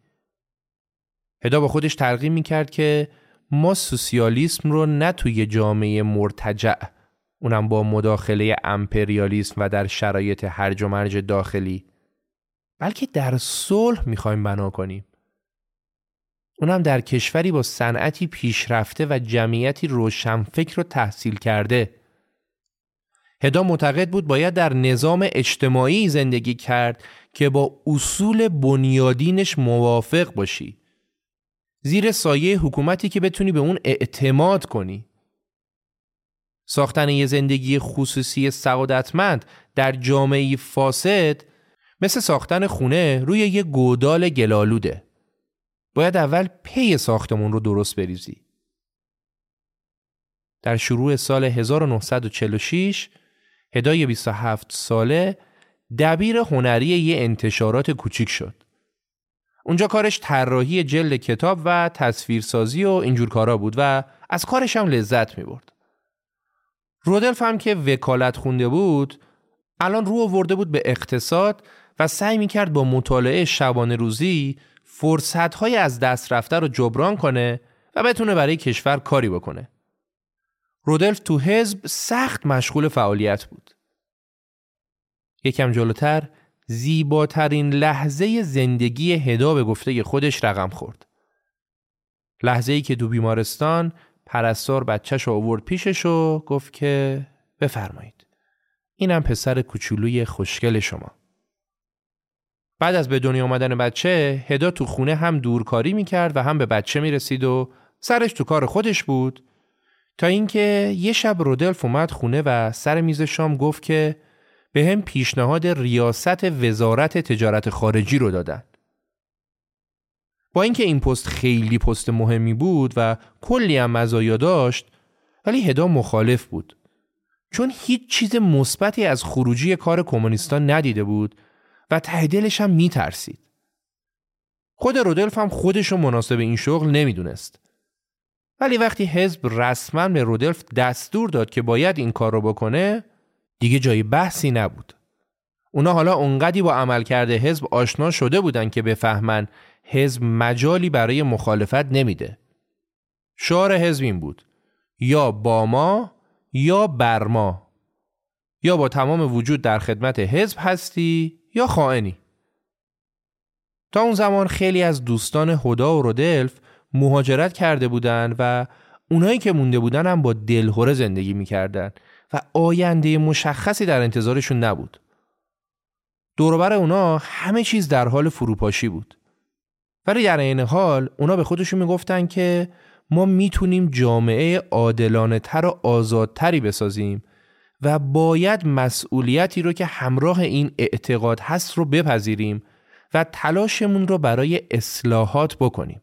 هدا با خودش تلقیم می‌کرد که ما سوسیالیسم رو نه توی جامعه مرتجع اونم با مداخله امپریالیسم و در شرایط هرج و مرج داخلی بلکه در صلح می‌خوایم بنا کنیم. اونم در کشوری با صنعتی پیشرفته و جمعیتی روشنفکر رو تحصیل کرده. هدا معتقد بود باید در نظام اجتماعی زندگی کرد که با اصول بنیادینش موافق باشی. زیر سایه حکومتی که بتونی به اون اعتماد کنی. ساختن یه زندگی خصوصی سعادتمند در جامعه فاسد مثل ساختن خونه روی یه گودال گلالوده. باید اول پی ساختمون رو درست بریزی. در شروع سال 1946 هدای 27 ساله دبیر هنری یه انتشارات کوچیک شد. اونجا کارش طراحی جلد کتاب و تصویرسازی و اینجور کارا بود و از کارش هم لذت می برد. رودلف هم که وکالت خونده بود الان رو آورده بود به اقتصاد و سعی می کرد با مطالعه شبانه روزی فرصت های از دست رفته رو جبران کنه و بتونه برای کشور کاری بکنه. رودلف تو حزب سخت مشغول فعالیت بود. یکم جلوتر زیباترین لحظه زندگی هدا به گفته خودش رقم خورد. لحظه ای که دو بیمارستان پرستار بچهش رو آورد پیشش و گفت که بفرمایید. اینم پسر کوچولوی خوشگل شما. بعد از به دنیا آمدن بچه هدا تو خونه هم دورکاری می‌کرد و هم به بچه می‌رسید و سرش تو کار خودش بود تا اینکه یه شب رودلف اومد خونه و سر میز شام گفت که به هم پیشنهاد ریاست وزارت تجارت خارجی رو دادن. با اینکه این پست خیلی پست مهمی بود و کلی هم مزایا داشت ولی هدا مخالف بود چون هیچ چیز مثبتی از خروجی کار کمونیستان ندیده بود و ته دلش هم میترسید. خود رودلف هم خودش رو مناسب این شغل نمی‌دونست. ولی وقتی حزب رسما به رودلف دستور داد که باید این کار رو بکنه دیگه جای بحثی نبود. اونا حالا اونقدی با عمل کرده حزب آشنا شده بودن که بفهمن حزب مجالی برای مخالفت نمیده. شعار حزب این بود یا با ما یا بر ما یا با تمام وجود در خدمت حزب هستی یا خائنی تا اون زمان خیلی از دوستان هدا و رودلف مهاجرت کرده بودند و اونایی که مونده بودن هم با دلهوره زندگی می‌کردن و آینده مشخصی در انتظارشون نبود. دوروبر اونا همه چیز در حال فروپاشی بود. ولی در این حال اونا به خودشون می‌گفتن که ما می‌تونیم جامعه عادلانه تر و آزادتری بسازیم و باید مسئولیتی رو که همراه این اعتقاد هست رو بپذیریم و تلاشمون رو برای اصلاحات بکنیم.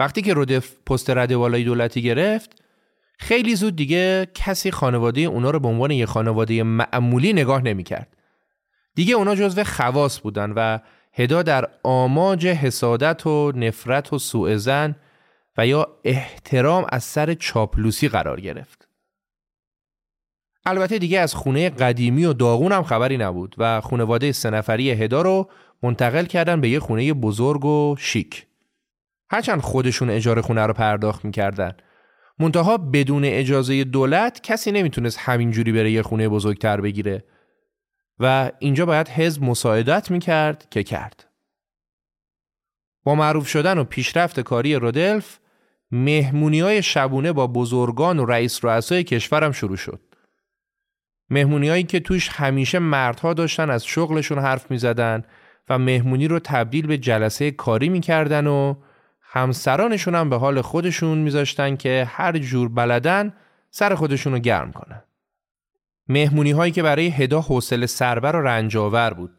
وقتی که رودف پست رده والای دولتی گرفت خیلی زود دیگه کسی خانواده اونا رو به عنوان یه خانواده معمولی نگاه نمی‌کرد. دیگه اونا جزو خواص بودن و هدا در آماج حسادت و نفرت و سوء زن و یا احترام از سر چاپلوسی قرار گرفت. البته دیگه از خونه قدیمی و داغون هم خبری نبود و خانواده سه نفری هدا رو منتقل کردن به یه خونه بزرگ و شیک. هرچند خودشون اجاره خونه رو پرداخت می‌کردن منتها بدون اجازه دولت کسی نمی‌تونست همینجوری بره یه خونه بزرگتر بگیره و اینجا باید حزب مساعدت می‌کرد که کرد. با معروف شدن و پیشرفت کاری رودلف مهمونی های شبونه با بزرگان و رئیس رؤسای کشورم شروع شد. مهمونی هایی که توش همیشه مردها داشتن از شغلشون حرف می‌زدن و مهمونی رو تبدیل به جلسه کاری می‌کردن و همسرانشون هم به حال خودشون میذاشتن که هر جور بلدن سر خودشون رو گرم کنن. مهمونی هایی که برای هدا حوصله سربر و رنجاور بود.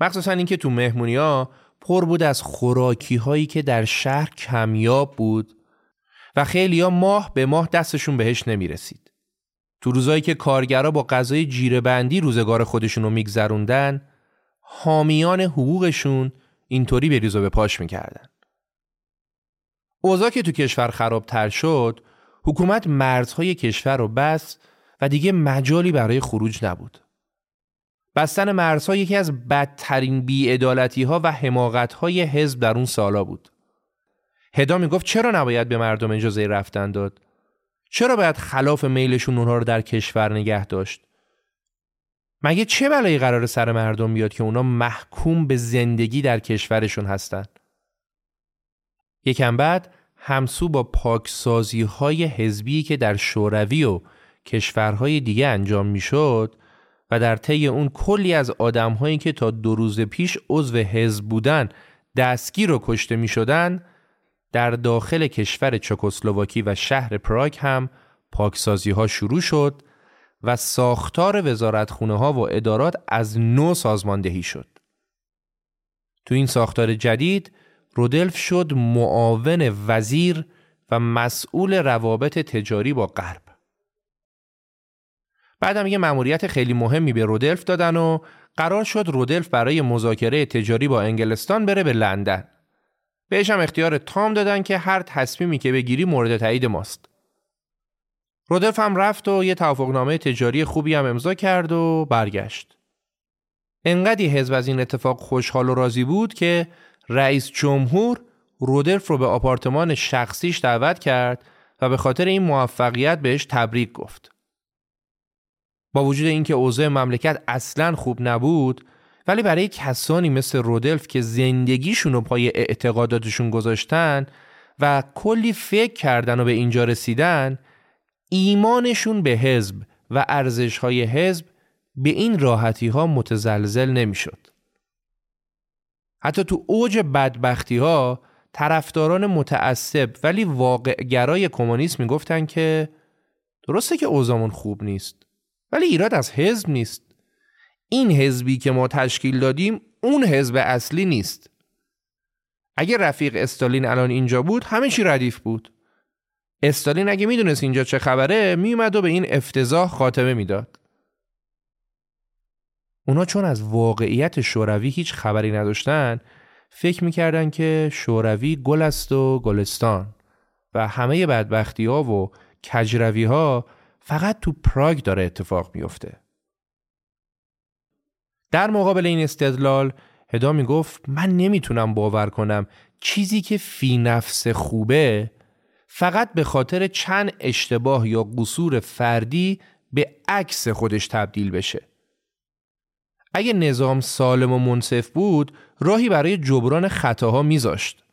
مخصوصا اینکه تو مهمونی ها پر بود از خوراکی هایی که در شهر کمیاب بود و خیلی ها ماه به ماه دستشون بهش نمی رسید. تو روزایی که کارگرا با غذای جیره بندی روزگار خودشون رو میگذروندن حامیان حقوقشون اینطوری به ریز و به پاش می‌کردن. اوضاع که تو کشور خرابتر شد حکومت مرزهای کشور رو بست و دیگه مجالی برای خروج نبود. بستن مرزها یکی از بدترین بیعدالتی ها و حماقت های حزب در اون سالا بود. هدا می گفت چرا نباید به مردم اجازه رفتن داد؟ چرا باید خلاف میلشون اونها رو در کشور نگه داشت؟ مگه چه بلایی قرار سر مردم بیاد که اونا محکوم به زندگی در کشورشون هستن؟ یکم بعد همسو با پاکسازی های حزبی که در شوروی و کشورهای دیگه انجام می‌شد و در طی اون کلی از آدمهایی که تا دو روز پیش عضو حزب بودن دستگیر و کشته می شدن در داخل کشور چکسلواکی و شهر پراگ هم پاکسازی ها شروع شد و ساختار وزارتخونه ها و ادارات از نو سازماندهی شد. تو این ساختار جدید رودلف شد معاون وزیر و مسئول روابط تجاری با غرب. بعدم یه مأموریت خیلی مهمی به رودلف دادن و قرار شد رودلف برای مذاکره تجاری با انگلستان بره به لندن. بهش هم اختیار تام دادن که هر تصمیمی که بگیری مورد تایید ماست. رودلف هم رفت و یه توافقنامه تجاری خوبی هم امضا کرد و برگشت. انقدی حزب از این اتفاق خوشحال و راضی بود که رئیس جمهور رودلف رو به آپارتمان شخصیش دعوت کرد و به خاطر این موفقیت بهش تبریک گفت. با وجود اینکه اوضاع مملکت اصلا خوب نبود ولی برای کسانی مثل رودلف که زندگیشون رو پای اعتقاداتشون گذاشتن و کلی فکر کردن و به اینجا رسیدن ایمانشون به حزب و ارزشهای حزب به این راحتی ها متزلزل نمی‌شد. حتی تو اوج بدبختی ها طرفداران متعصب ولی واقعگرای کمونیسم می‌گفتن که درسته که اوزامون خوب نیست ولی ایراد از حزب نیست. این حزبی که ما تشکیل دادیم اون حزب اصلی نیست. اگه رفیق استالین الان اینجا بود همه چی ردیف بود. استالین اگه می‌دونست اینجا چه خبره میومد و به این افتضاح خاتمه می‌داد. اونا چون از واقعیت شوروی هیچ خبری نداشتن فکر می‌کردن که شوروی گل است و گلستان و همه بدبختی ها و کجروی ها فقط تو پراگ داره اتفاق میفته. در مقابل این استدلال هدا می‌گفت من نمی‌تونم باور کنم چیزی که فی نفس خوبه فقط به خاطر چند اشتباه یا قصور فردی به عکس خودش تبدیل بشه. اگه نظام سالم و منصف بود راهی برای جبران خطاها میذاشت.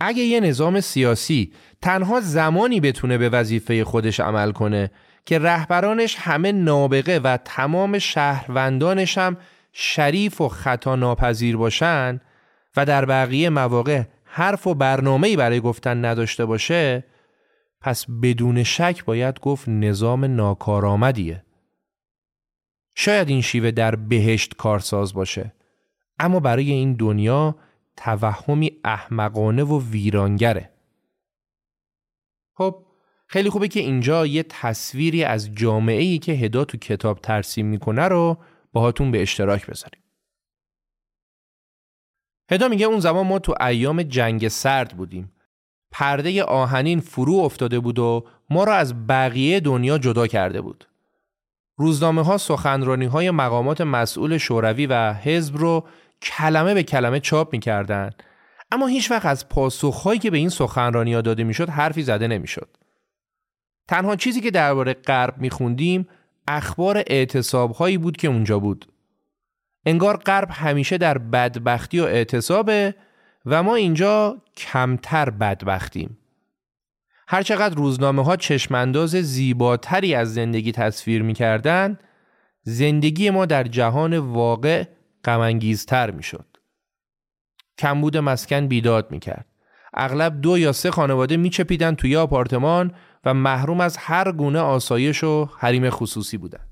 اگه یه نظام سیاسی تنها زمانی بتونه به وظیفه خودش عمل کنه که رهبرانش همه نابغه و تمام شهروندانش هم شریف و خطا ناپذیر باشن و در بقیه مواقع حرف و برنامه‌ای برای گفتن نداشته باشه پس بدون شک باید گفت نظام ناکارآمدیه شاید این شیوه در بهشت کارساز باشه. اما برای این دنیا توهمی احمقانه و ویرانگره. خب خیلی خوبه که اینجا یه تصویری از جامعه ای که هدا تو کتاب ترسیم می‌کنه رو باهاتون به اشتراک بذاریم. هدا میگه اون زمان ما تو ایام جنگ سرد بودیم. پرده آهنین فرو افتاده بود و ما را از بقیه دنیا جدا کرده بود. روزنامه ها سخنرانی های مقامات مسئول شوروی و حزب رو کلمه به کلمه چاپ می‌کردن اما هیچ وقت از پاسخهایی که به این سخنرانی ها داده می‌شد حرفی زده نمی‌شد. تنها چیزی که درباره غرب میخوندیم اخبار اعتصاب هایی بود که اونجا بود. انگار غرب همیشه در بدبختی و اعتصابه و ما اینجا کمتر بدبختیم. هرچقدر روزنامه ها چشمانداز زیباتری از زندگی تصویر می‌کردن زندگی ما در جهان واقع غمانگیزتر می‌شد. کمبود مسکن بیداد می‌کرد. اغلب دو یا سه خانواده میچپیدن توی آپارتمان و محروم از هر گونه آسایش و حریم خصوصی بودند.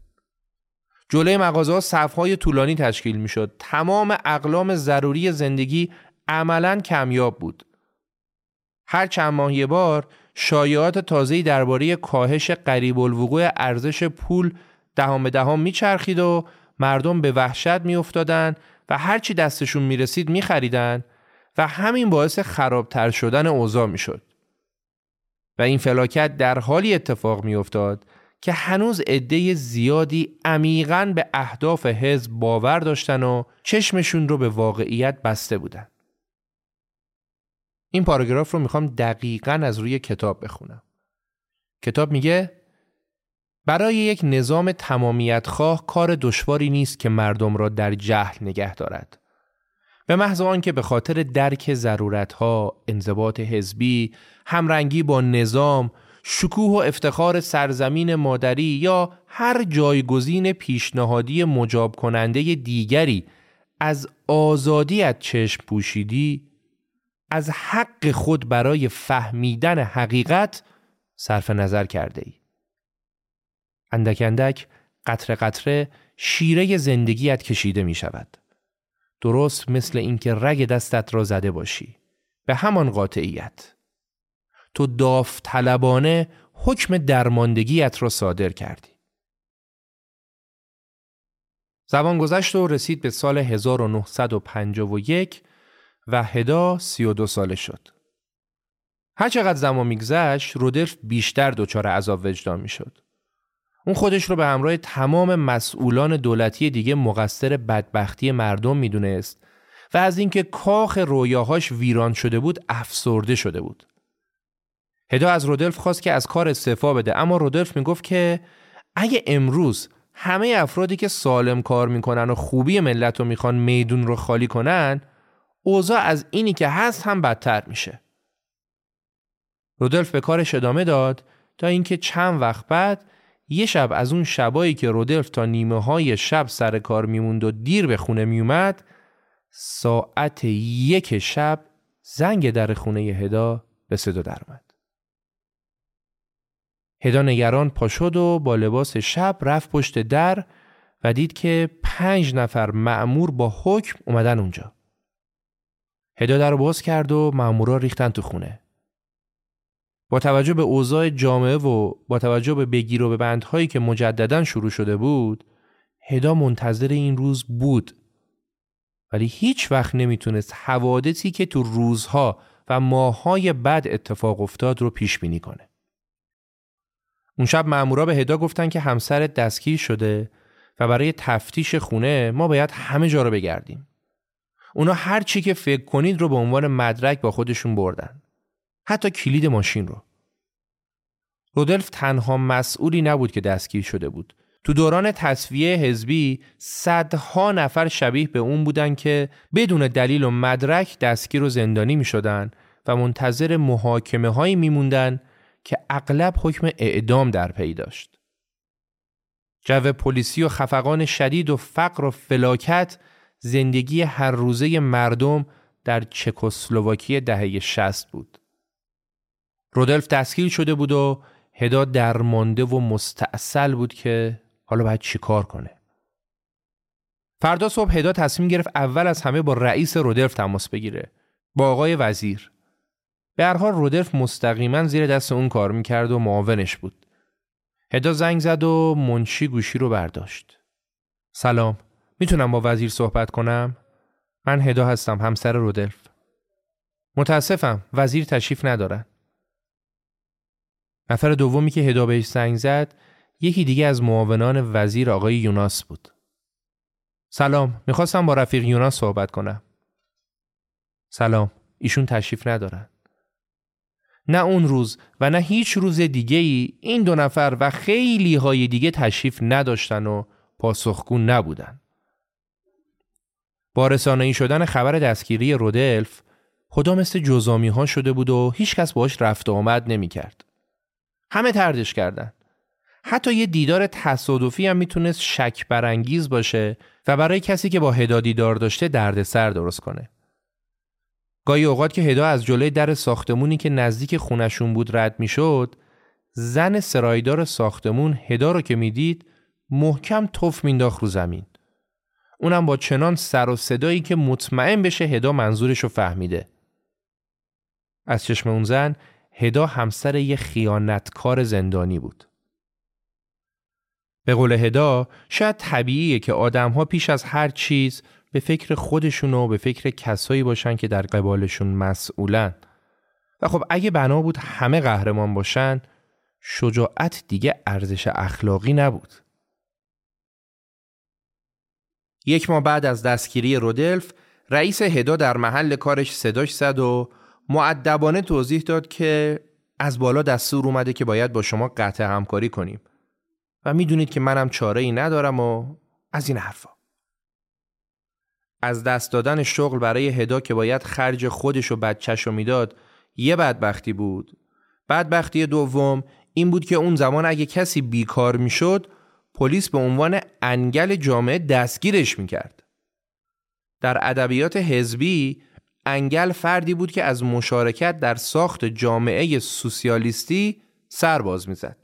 جلوی مغازه صفهای طولانی تشکیل می‌شد. تمام اقلام ضروری زندگی عملا کمیاب بود. هر چند ماه یه بار شایعات تازه‌ای درباره کاهش قریب الوقوع ارزش پول دهان به دهان میچرخید و مردم به وحشت میافتادند و هرچی دستشون می‌رسید میخریدن و همین باعث خرابتر شدن اوضاع می‌شد. و این فلاکت در حالی اتفاق میافتاد که هنوز عده زیادی عمیقا به اهداف حزب باور داشتن و چشمشون رو به واقعیت بسته بودن. این پاراگراف رو می‌خوام دقیقا از روی کتاب بخونم. کتاب میگه برای یک نظام تمامیت خواه کار دشواری نیست که مردم را در جهل نگه دارد. به محض آنکه به خاطر درک ضرورتها، انضباط حزبی، همرنگی با نظام، شکوه و افتخار سرزمین مادری یا هر جایگزین پیشنهادی مجاب کننده دیگری از آزادیت چشم پوشیدی از حق خود برای فهمیدن حقیقت صرف نظر کرده ای. اندک اندک قطره قطره شیره زندگیت کشیده می شود. درست مثل اینکه رگ دستت را زده باشی. به همان قاطعیت. تو داوطلبانه حکم درماندگیت را صادر کردی. زمان گذشت و رسید به سال 1951 و هدا 32 ساله شد. هر چقدر زمان میگذشت رودلف بیشتر دچار عذاب وجدان می‌شد. اون خودش رو به همراه تمام مسئولان دولتی دیگه مقصر بدبختی مردم می‌دونست و از اینکه کاخ رویاهاش ویران شده بود افسرده شده بود. هدا از رودلف خواست که از کار استعفا بده اما رودلف می‌گفت که اگه امروز همه افرادی که سالم کار می‌کنن و خوبی ملت رو می‌خوان میدون رو خالی کنن اوضاع از اینی که هست هم بدتر میشه. رودلف به کارش ادامه داد تا اینکه چند وقت بعد یه شب از اون شبایی که رودلف تا نیمه های شب سر کار میموند و دیر به خونه میومد ساعت یک شب زنگ در خونه هدا به صدا در اومد. هدا نگران پا شد و با لباس شب رفت پشت در و دید که پنج نفر معمور با حکم اومدن اونجا. هدا در باز کرد و معمورا ریختن تو خونه. با توجه به اوضاع جامعه و با توجه به بگیر و به بندهایی که مجددا شروع شده بود هدا منتظر این روز بود ولی هیچ وقت نمی‌تونست حوادثی که تو روزها و ماههای بعد اتفاق افتاد رو پیش بینی کنه. اون شب مامورا به هدا گفتن که همسرت دستگیر شده و برای تفتیش خونه ما باید همه جا رو بگردیم. اونا هر چی که فکر کنید رو به عنوان مدرک با خودشون بردن. حتی کلید ماشین رو. رودلف تنها مسئولی نبود که دستگیر شده بود. تو دوران تصویه حزبی صدها نفر شبیه به اون بودن که بدون دلیل و مدرک دستگیر و زندانی می شدن و منتظر محاکمه هایی می موندن که اغلب حکم اعدام در پی داشت. جو پلیسی و خفقان شدید و فقر و فلاکت زندگی هر روزه مردم در چکسلواکی دهه شست بود. رودلف دستگیر شده بود و هدا درمانده و مستاصل بود که حالا باید چیکار کنه. فردا صبح هدا تصمیم گرفت اول از همه با رئیس رودلف تماس بگیره. با آقای وزیر. به هر حال رودلف مستقیما زیر دست اون کار می‌کرد و معاونش بود. هدا زنگ زد و منشی گوشی رو برداشت. سلام. می‌تونم با وزیر صحبت کنم؟ من هدا هستم همسر رودلف. متاسفم وزیر تشریف ندارن. نفر دومی که هدا بهش زنگ زد یکی دیگه از معاونان وزیر آقای یوناس بود. سلام می‌خواستم با رفیق یوناس صحبت کنم. سلام ایشون تشریف ندارن. نه اون روز و نه هیچ روز دیگه ای این دو نفر و خیلی های دیگه تشریف نداشتن و پاسخگو نبودن. با رسانه‌ای شدن خبر دستگیری رودلف خدا مثل جزامی ها شده بود و هیچکس باش رفت و آمد نمی کرد. همه تردش کردن. حتی یه دیدار تصادفی هم می‌تونست شک برانگیز باشه و برای کسی که با هدا دیدار داشته دردسر درست کنه. گاهی اوقات که هدا از جلوی در ساختمونی که نزدیک خونشون بود رد می‌شد، زن سرایدار ساختمون هدا رو که می‌دید محکم تف مینداخت رو زمین. اونم با چنان سر و صدایی که مطمئن بشه هدا منظورش رو فهمیده. از چشم اون زن هدا همسر یه خیانتکار زندانی بود. به قول هدا شاید طبیعیه که آدمها پیش از هر چیز به فکر خودشون و به فکر کسایی باشن که در قبالشون مسئولن و خب اگه بنا بود همه قهرمان باشن شجاعت دیگه ارزش اخلاقی نبود یک ماه بعد از دستگیری رودلف رئیس هدا در محل کارش صداش زد و معدبانه توضیح داد که از بالا دستور اومده که باید با شما قطع همکاری کنیم. و می‌دونید که منم چاره ای ندارم و از این حرفا. از دست دادن شغل برای هدا که باید خرج خودش و بچهش رو می‌داد یه بدبختی بود. بدبختی دوم این بود که اون زمان اگه کسی بیکار می‌شد پلیس به عنوان انگل جامعه دستگیرش می‌کرد. در ادبیات حزبی انگل فردی بود که از مشارکت در ساخت جامعه سوسیالیستی سر باز می‌زد.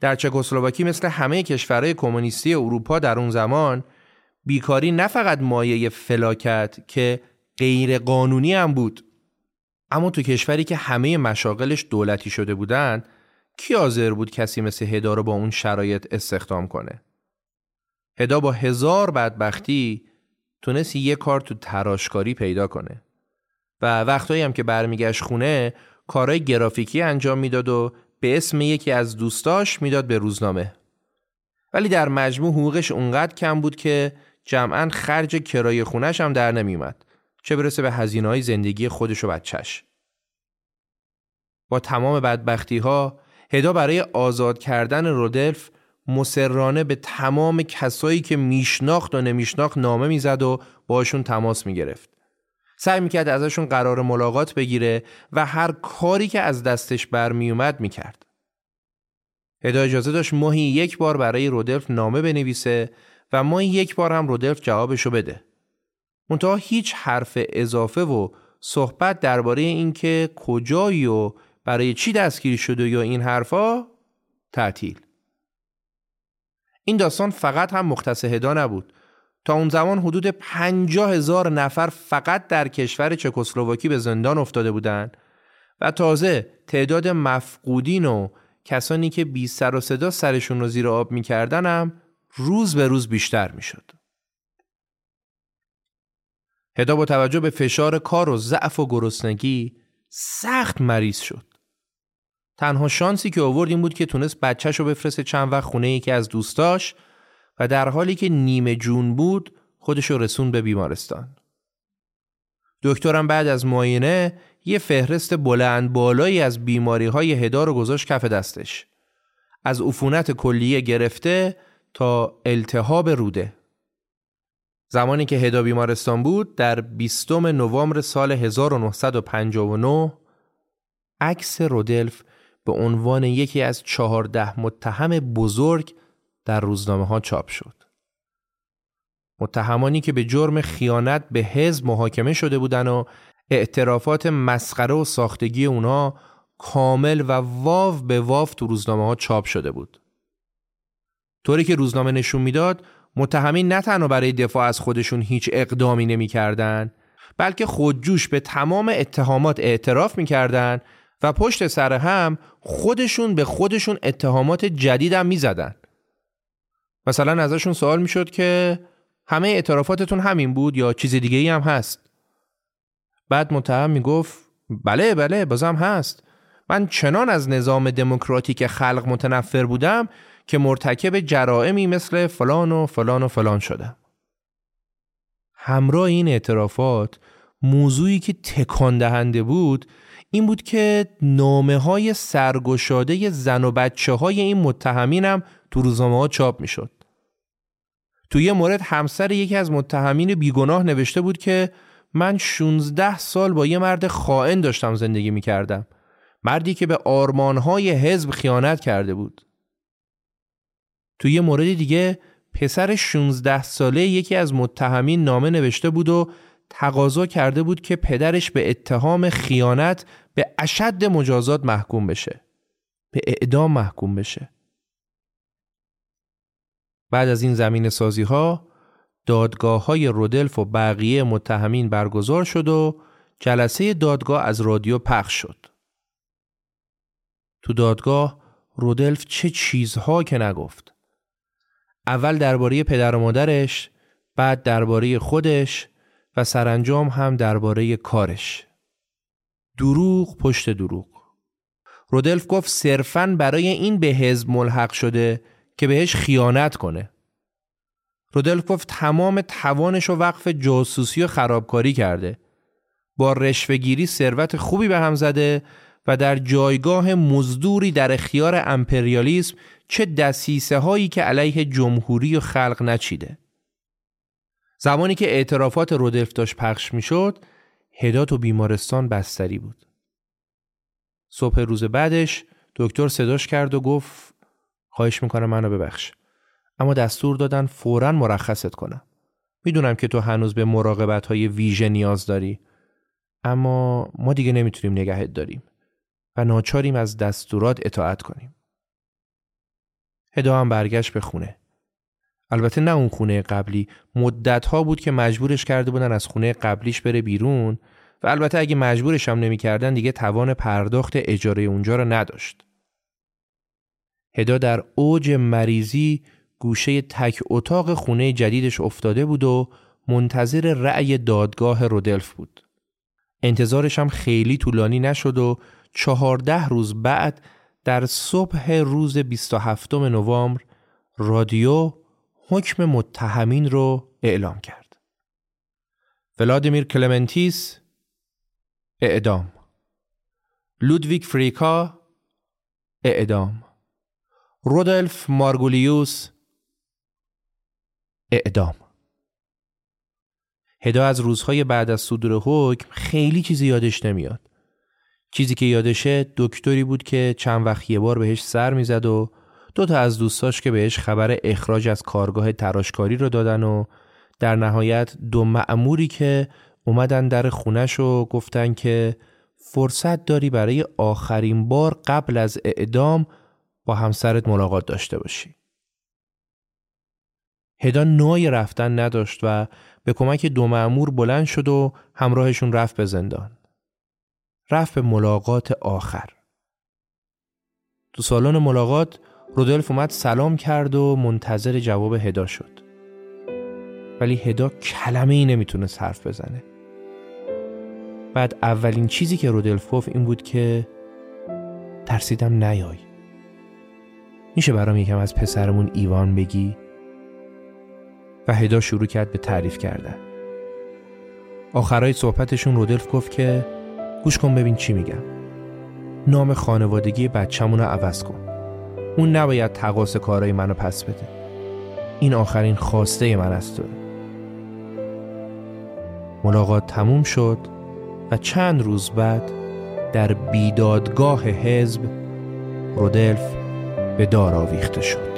در چکسلواکی مثل همه کشورهای کمونیستی اروپا در اون زمان بیکاری نه فقط مایه فلاکت که غیر قانونی هم بود اما تو کشوری که همه مشاغلش دولتی شده بودن کی حاضر بود کسی مثل هدا رو با اون شرایط استخدام کنه؟ هدا با هزار بدبختی تونست یه کار تو تراشکاری پیدا کنه. و وقتایی هم که برمیگشت خونه کارهای گرافیکی انجام می‌داد و به اسم یکی از دوستاش می‌داد به روزنامه. ولی در مجموع حقوقش اونقدر کم بود که جمعا خرج کرایه خونش هم در نمیومد چه برسه به هزینه های زندگی خودش و بچهش. با تمام بدبختی ها هدا برای آزاد کردن رودلف مسررانه به تمام کسایی که میشناخت و نمیشناخت نامه می‌زد و باشون تماس می‌گرفت. سعی می‌کرد ازشون قرار ملاقات بگیره و هر کاری که از دستش برمیومد می‌کرد. هدا اجازه داشت ماهی یک بار برای رودلف نامه بنویسه و ماهی یک بار هم رودلف جوابشو بده. منتها هیچ حرف اضافه و صحبت درباره اینکه کجایی و برای چی دستگیر شده یا این حرفا تعطیل. این داستان فقط هم مختص هدا نبود تا اون زمان حدود پنجاه هزار نفر فقط در کشور چکسلواکی به زندان افتاده بودند و تازه تعداد مفقودین و کسانی که بی سر و صدا سرشون رو زیر آب می‌کردن هم روز به روز بیشتر می‌شد. هدا با توجه به فشار کار و ضعف و گرسنگی سخت مریض شد. تنها شانسی که آورد این بود که تونست بچهش رو بفرسته چند وقت خونه یکی از دوستاش و در حالی که نیمه جون بود خودش رو رسون به بیمارستان. دکترم بعد از معاینه یه فهرست بلند بالایی از بیماری های هدا رو گذاشت کف دستش. از عفونت کلیه گرفته تا التهاب روده. زمانی که هدا بیمارستان بود در 20 نوامبر سال 1959 عکس رودلف به عنوان یکی از چهارده متهم بزرگ در روزنامه ها چاپ شد. متهمانی که به جرم خیانت به حزب محاکمه شده بودند و اعترافات مسخره و ساختگی اونا کامل و واو به واو تو روزنامه ها چاپ شده بود. طوری که روزنامه نشون می‌داد متهمین نه تنها برای دفاع از خودشون هیچ اقدامی نمی‌کردند بلکه خودجوش به تمام اتهامات اعتراف می‌کردند و پشت سر هم خودشون به خودشون اتهامات جدیدم می‌زدن. مثلا ازشون سوال می‌شد که همه اعترافاتتون همین بود یا چیز دیگه ای هم هست؟ بعد متهم می‌گفت بله بله بازم هست. من چنان از نظام دموکراتیک خلق متنفر بودم که مرتکب جرائمی مثل فلان و فلان و فلان شدم. همراه این اعترافات موضوعی که تکان دهنده بود این بود که نامه های سرگشاده زن و بچه های این متهمین هم تو روزنامه ها چاپ می شد. تو یه مورد همسر یکی از متهمین بیگناه نوشته بود که من 16 سال با یه مرد خائن داشتم زندگی می کردم. مردی که به آرمانهای حزب خیانت کرده بود. تو یه مورد دیگه پسر 16 ساله یکی از متهمین نامه نوشته بود و تقاضا کرده بود که پدرش به اتهام خیانت به اشد مجازات محکوم بشه. به اعدام محکوم بشه. بعد از این زمین سازی ها دادگاه های رودلف و بقیه متهمین برگزار شد و جلسه دادگاه از رادیو پخش شد. تو دادگاه رودلف چه چیزها که نگفت. اول درباره پدر و مادرش بعد درباره خودش و سرانجام هم درباره کارش. دروغ پشت دروغ. رودلف گفت صرفا برای این به حزب ملحق شده که بهش خیانت کنه. رودلف گفت تمام توانش و وقف جاسوسی و خرابکاری کرده. با رشوهگیری ثروت خوبی به هم زده و در جایگاه مزدوری در اختیار امپریالیسم چه دسیسه هایی که علیه جمهوری و خلق نچیده. زمانی که اعترافات رودلف داشت پخش می‌شد هدات و بیمارستان بستری بود. صبح روز بعدش دکتر صداش کرد و گفت خواهش می‌کنم منو ببخش. اما دستور دادن فورا مرخصت کنم. می‌دونم که تو هنوز به مراقبت های ویژه نیاز داری. اما ما دیگه نمی‌تونیم نگهت داریم و ناچاریم از دستورات اطاعت کنیم. هدا هم برگشت به خونه. البته نه اون خونه قبلی مدت ها بود که مجبورش کرده بودن از خونه قبلیش بره بیرون و البته اگه مجبورش هم نمی‌کردن دیگه توان پرداخت اجاره اونجا رو نداشت. هدا در اوج مریضی گوشه تک اتاق خونه جدیدش افتاده بود و منتظر رأی دادگاه رودلف بود. انتظارش هم خیلی طولانی نشد و چهارده روز بعد در صبح روز 27 نوامبر رادیو حکم متهمین رو اعلام کرد. ولادیمیر کلمنتیس اعدام لودویک فریکا اعدام رودلف مارگولیوس اعدام هدا از روزهای بعد از صدور حکم خیلی چیزی یادش نمیاد. چیزی که یادشه دکتری بود که چند وقت یه بار بهش سر می‌زد و دو تا از دوستاش که بهش خبر اخراج از کارگاه تراشکاری رو دادن و در نهایت دو معموری که اومدن در خونش و گفتن که فرصت داری برای آخرین بار قبل از اعدام با همسرت ملاقات داشته باشی. هدا نوعی رفتن نداشت و به کمک دو معمور بلند شد و همراهشون رفت به زندان. رفت به ملاقات آخر. تو سالن ملاقات رودلف اومد سلام کرد و منتظر جواب هدا شد. ولی هدا کلمه ای نمی‌تونست حرف بزنه. بعد اولین چیزی که رودلف گفت این بود که ترسیدم نیای. میشه برام یکم از پسرمون ایوان بگی؟ و هدا شروع کرد به تعریف کردن. آخرای صحبتشون رودلف گفت که گوش کن ببین چی میگم. نام خانوادگی بچه‌مون رو عوض کن. اون نباید تقاس کارای منو پس بده. این آخرین خواسته من از تو. ملاقات تموم شد و چند روز بعد در بیدادگاه حزب رودلف به دار آویخته شد.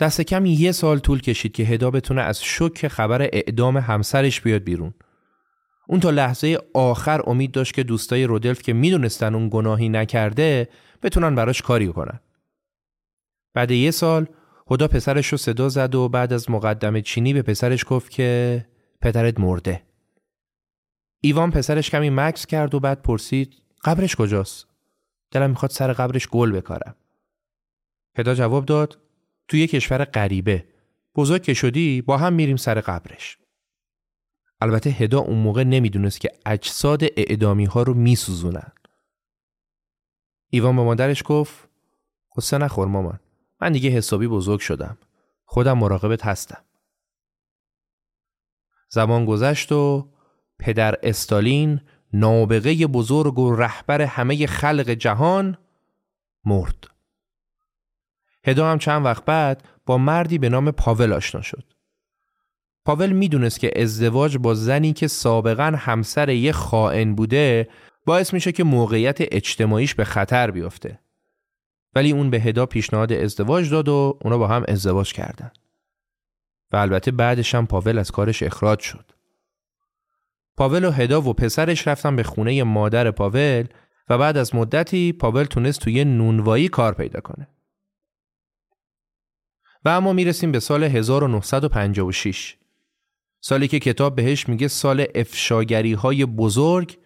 دست کم یه سال طول کشید که هدا بتونه از شک خبر اعدام همسرش بیاد بیرون. اون تا لحظه آخر امید داشت که دوستای رودلف که می‌دونستن اون گناهی نکرده بتونن براش کاری کنن. بعد یه سال هدا پسرش رو صدا زد و بعد از مقدم چینی به پسرش گفت که پدرت مرده. ایوان پسرش کمی مکس کرد و بعد پرسید قبرش کجاست؟ دلم می‌خواد سر قبرش گل بکارم. هدا جواب داد توی کشور غریبه. بزرگ که شدی با هم میریم سر قبرش. البته هدا اون موقع نمی‌دونست که اجساد اعدامی ها رو میسوزونن. ایوان به مادرش گفت قصه نخور مامان من دیگه حسابی بزرگ شدم. خودم مراقبت هستم. زمان گذشت و پدر استالین نابغه بزرگ و رهبر همه خلق جهان مرد. هدا هم چند وقت بعد با مردی به نام پاول آشنا شد. پاول می‌دونست که ازدواج با زنی که سابقا همسر یه خائن بوده باعث میشه که موقعیت اجتماعیش به خطر بیفته. ولی اون به هدا پیشنهاد ازدواج داد و اونا با هم ازدواج کردن. و البته بعدش هم پاول از کارش اخراج شد. پاول و هدا و پسرش رفتن به خونه مادر پاول و بعد از مدتی پاول تونست توی نونوایی کار پیدا کنه. و اما می‌رسیم به سال 1956 سالی که کتاب بهش میگه سال افشاگری های بزرگ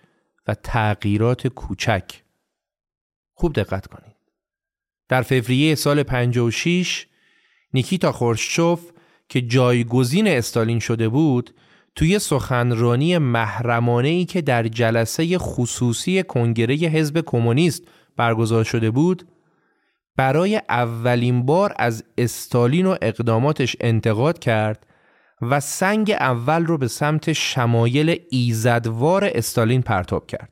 و تغییرات کوچک. خوب دقت کنید. در فوریه سال 56 نیکیتا خورشچوف که جایگزین استالین شده بود توی سخنرانی محرمانه ای که در جلسه خصوصی کنگره حزب کمونیست برگزار شده بود برای اولین بار از استالین و اقداماتش انتقاد کرد و سنگ اول رو به سمت شمایل ایزدوار استالین پرتاب کرد.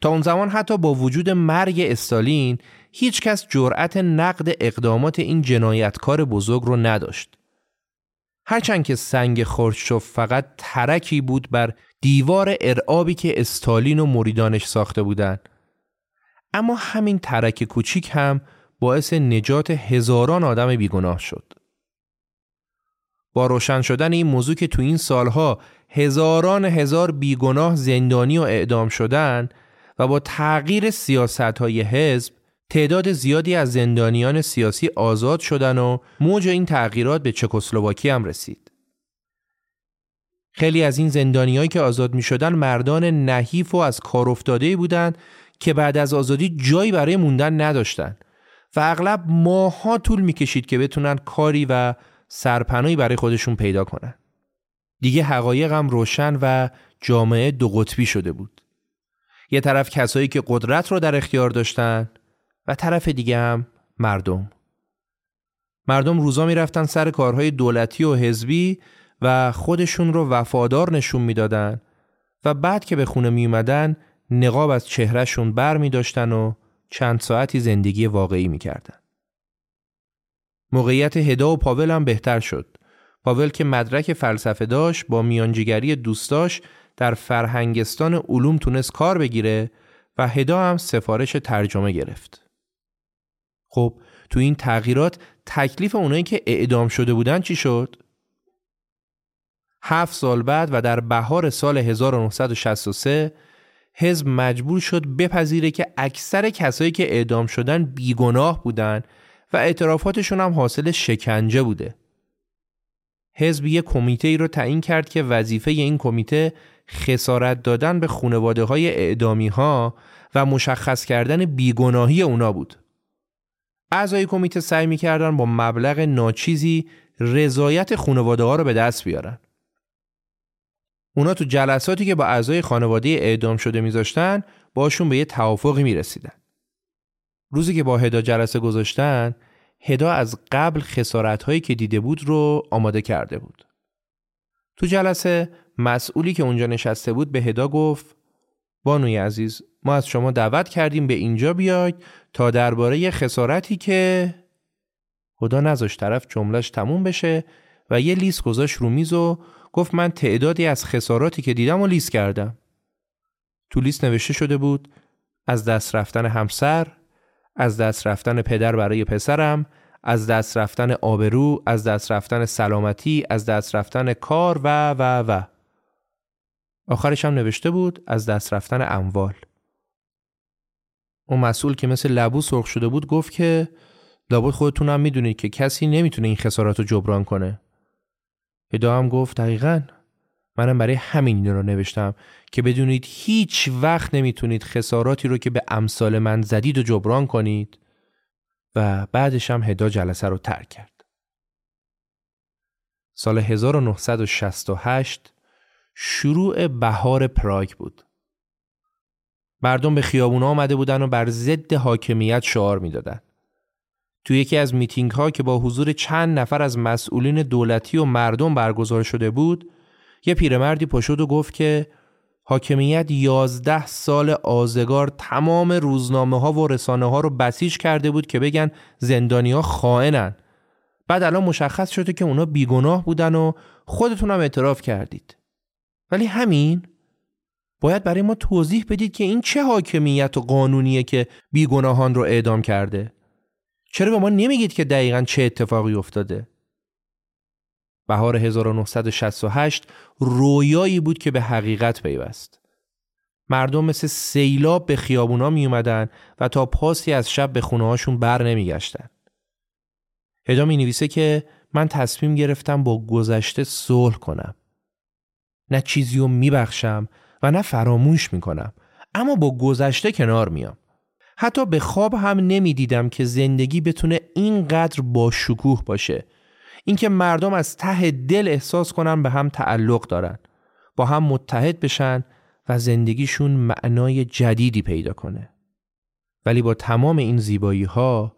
تا اون زمان حتی با وجود مرگ استالین هیچ کس جرأت نقد اقدامات این جنایتکار بزرگ رو نداشت. هرچند که سنگ خورشچوف فقط ترکی بود بر دیوار ارعابی که استالین و مریدانش ساخته بودند. اما همین ترک کوچیک هم باعث نجات هزاران آدم بیگناه شد. با روشن شدن این موضوع که تو این سالها هزاران هزار بیگناه زندانی و اعدام شدن و با تغییر سیاست های حزب تعداد زیادی از زندانیان سیاسی آزاد شدن و موج این تغییرات به چکسلواکی هم رسید. خیلی از این زندانیایی که آزاد می شدن مردان نحیف و از کار بودند که بعد از آزادی جایی برای موندن نداشتند و اغلب ماها طول می کشید که بتونن کاری و سرپناهی برای خودشون پیدا کنن. دیگه حقایق هم روشن و جامعه دو قطبی شده بود. یه طرف کسایی که قدرت رو در اختیار داشتن و طرف دیگه هم مردم. مردم روزا می‌رفتن سر کارهای دولتی و حزبی و خودشون رو وفادار نشون می‌دادن و بعد که به خونه می اومدن نقاب از چهرهشون بر می داشتن و چند ساعتی زندگی واقعی می کردن. موقعیت هدا و پاول هم بهتر شد. پاول که مدرک فلسفه داشت با میانجیگری دوستاش در فرهنگستان علوم تونست کار بگیره و هدا هم سفارش ترجمه گرفت. خب تو این تغییرات تکلیف اونایی که اعدام شده بودن چی شد؟ هفت سال بعد و در بهار سال 1963 حزب مجبور شد بپذیره که اکثر کسایی که اعدام شدن بیگناه بودن و اعترافاتشون هم حاصل شکنجه بوده. حزب یک کمیته ای رو تعیین کرد که وظیفه این کمیته خسارت دادن به خانواده های اعدامی ها و مشخص کردن بیگناهی اونا بود. اعضای کمیته سعی می‌کردن با مبلغ ناچیزی رضایت خانواده ها رو به دست بیارن. اونا تو جلساتی که با اعضای خانواده اعدام شده میذاشتن باشون به یه توافقی می‌رسیدن. روزی که با هدا جلسه گذاشتن هدا از قبل خسارت که دیده بود رو آماده کرده بود. تو جلسه مسئولی که اونجا نشسته بود به هدا گفت بانوی عزیز ما از شما دعوت کردیم به اینجا بیاید تا درباره خسارتی که خدا نذاش طرف جملش تموم بشه و یه لیست گذاشت رو میز و گفت من تعدادی از خساراتی که دیدم و لیست کردم. تو لیست نوشته شده بود از دست رفتن همسر، از دست رفتن پدر برای پسرم، از دست رفتن آبرو، از دست رفتن سلامتی، از دست رفتن کار و و و. آخرش هم نوشته بود از دست رفتن اموال. اون مسئول که مثل لبو سرخ شده بود گفت که لابد خودتون می‌دونید که کسی نمی‌تونه این خسارات رو جبران کنه. هدا هم گفت دقیقا منم برای همین رو نوشتم که بدونید هیچ وقت نمی‌تونید خساراتی رو که به امثال من زدید و جبران کنید و بعدش هم هدا جلسه رو ترک کرد. سال 1968 شروع بهار پراگ بود. مردم به خیابونا آمده بودن و بر ضد حاکمیت شعار می‌دادند. تو یکی از میتینگ ها که با حضور چند نفر از مسئولین دولتی و مردم برگزار شده بود یه پیرمردی پشد و گفت که حاکمیت یازده سال آزگار تمام روزنامه ها و رسانه ها رو بسیج کرده بود که بگن زندانی ها خائنن. بعد الان مشخص شده که اونا بیگناه بودن و خودتون هم اعتراف کردید. ولی همین؟ باید برای ما توضیح بدید که این چه حاکمیت و قانونیه که بیگناهان رو اعدام کرده؟ چرا به ما نمیگید که دقیقا چه اتفاقی افتاده؟ بهار 1968 رویایی بود که به حقیقت پیوست. مردم مثل سیلاب به خیابونا می اومدن و تا پاسی از شب به خونه هاشون بر نمی گشتن. هدا می نویسه که من تصمیم گرفتم با گذشته صلح کنم. نه چیزی رو می بخشم و نه فراموش می کنم. اما با گذشته کنار میام. حتی به خواب هم نمی‌دیدم که زندگی بتونه اینقدر با شکوه باشه. اینکه مردم از ته دل احساس کنن به هم تعلق دارن. با هم متحد بشن و زندگیشون معنای جدیدی پیدا کنه. ولی با تمام این زیبایی ها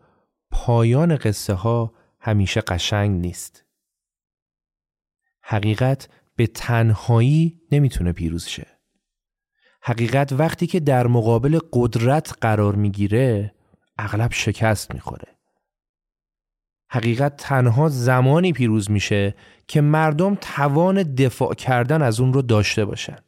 پایان قصه ها همیشه قشنگ نیست. حقیقت به تنهایی نمی‌تونه پیروز شه. حقیقت وقتی که در مقابل قدرت قرار می‌گیره اغلب شکست می‌خوره. حقیقت تنها زمانی پیروز میشه که مردم توان دفاع کردن از اون رو داشته باشن.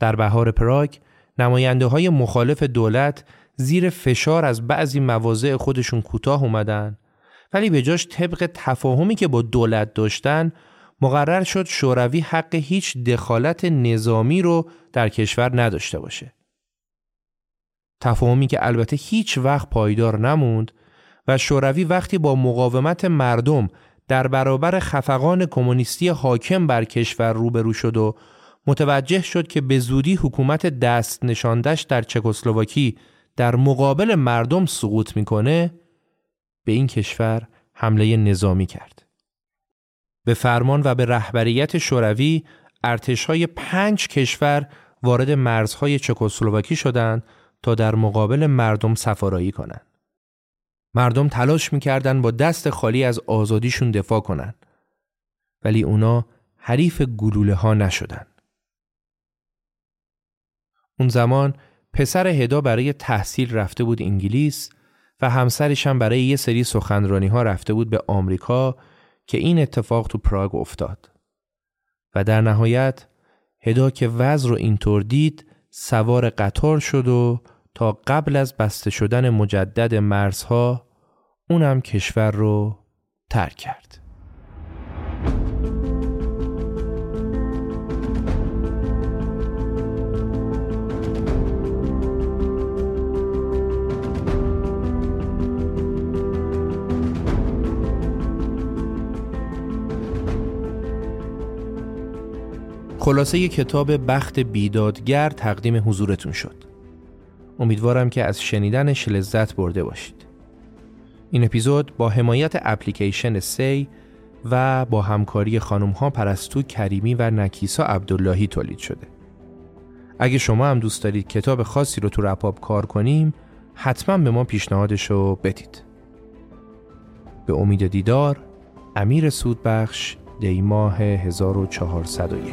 در بهار پراگ نماینده های مخالف دولت زیر فشار از بعضی مواضع خودشون کوتاه اومدن ولی به جاش طبق تفاهمی که با دولت داشتن مقرر شد شوروی حق هیچ دخالت نظامی رو در کشور نداشته باشه. تفاهمی که البته هیچ وقت پایدار نموند و شوروی وقتی با مقاومت مردم در برابر خفقان کمونیستی حاکم بر کشور روبرو شد و متوجه شد که به زودی حکومت دست نشاندش در چکسلواکی در مقابل مردم سقوط می‌کنه به این کشور حمله نظامی کرد. به فرمان و به رهبریت شوروی ارتشهای پنج کشور وارد مرزهای چکسلواکی شدند تا در مقابل مردم سفارایی کنند. مردم تلاش می‌کردند با دست خالی از آزادیشون دفاع کنند. ولی اونا حریف گلوله ها نشدن. اون زمان پسر هدا برای تحصیل رفته بود انگلیس و همسرش هم برای یه سری سخنرانی ها رفته بود به آمریکا که این اتفاق تو پراگ افتاد. و در نهایت هدا که وضع رو اینطور دید سوار قطار شد و تا قبل از بسته شدن مجدد مرزها اونم کشور رو ترک کرد. خلاصه کتاب بخت بیدادگر تقدیم حضورتون شد. امیدوارم که از شنیدنش لذت برده باشید. این اپیزود با حمایت اپلیکیشن سی و با همکاری خانم ها پرستو کریمی و نکیسا عبداللهی تولید شده. اگه شما هم دوست دارید کتاب خاصی رو تو رپاب کار کنیم حتما به ما پیشنهادش رو بدید. به امید دیدار امیر سودبخش دیماه 1401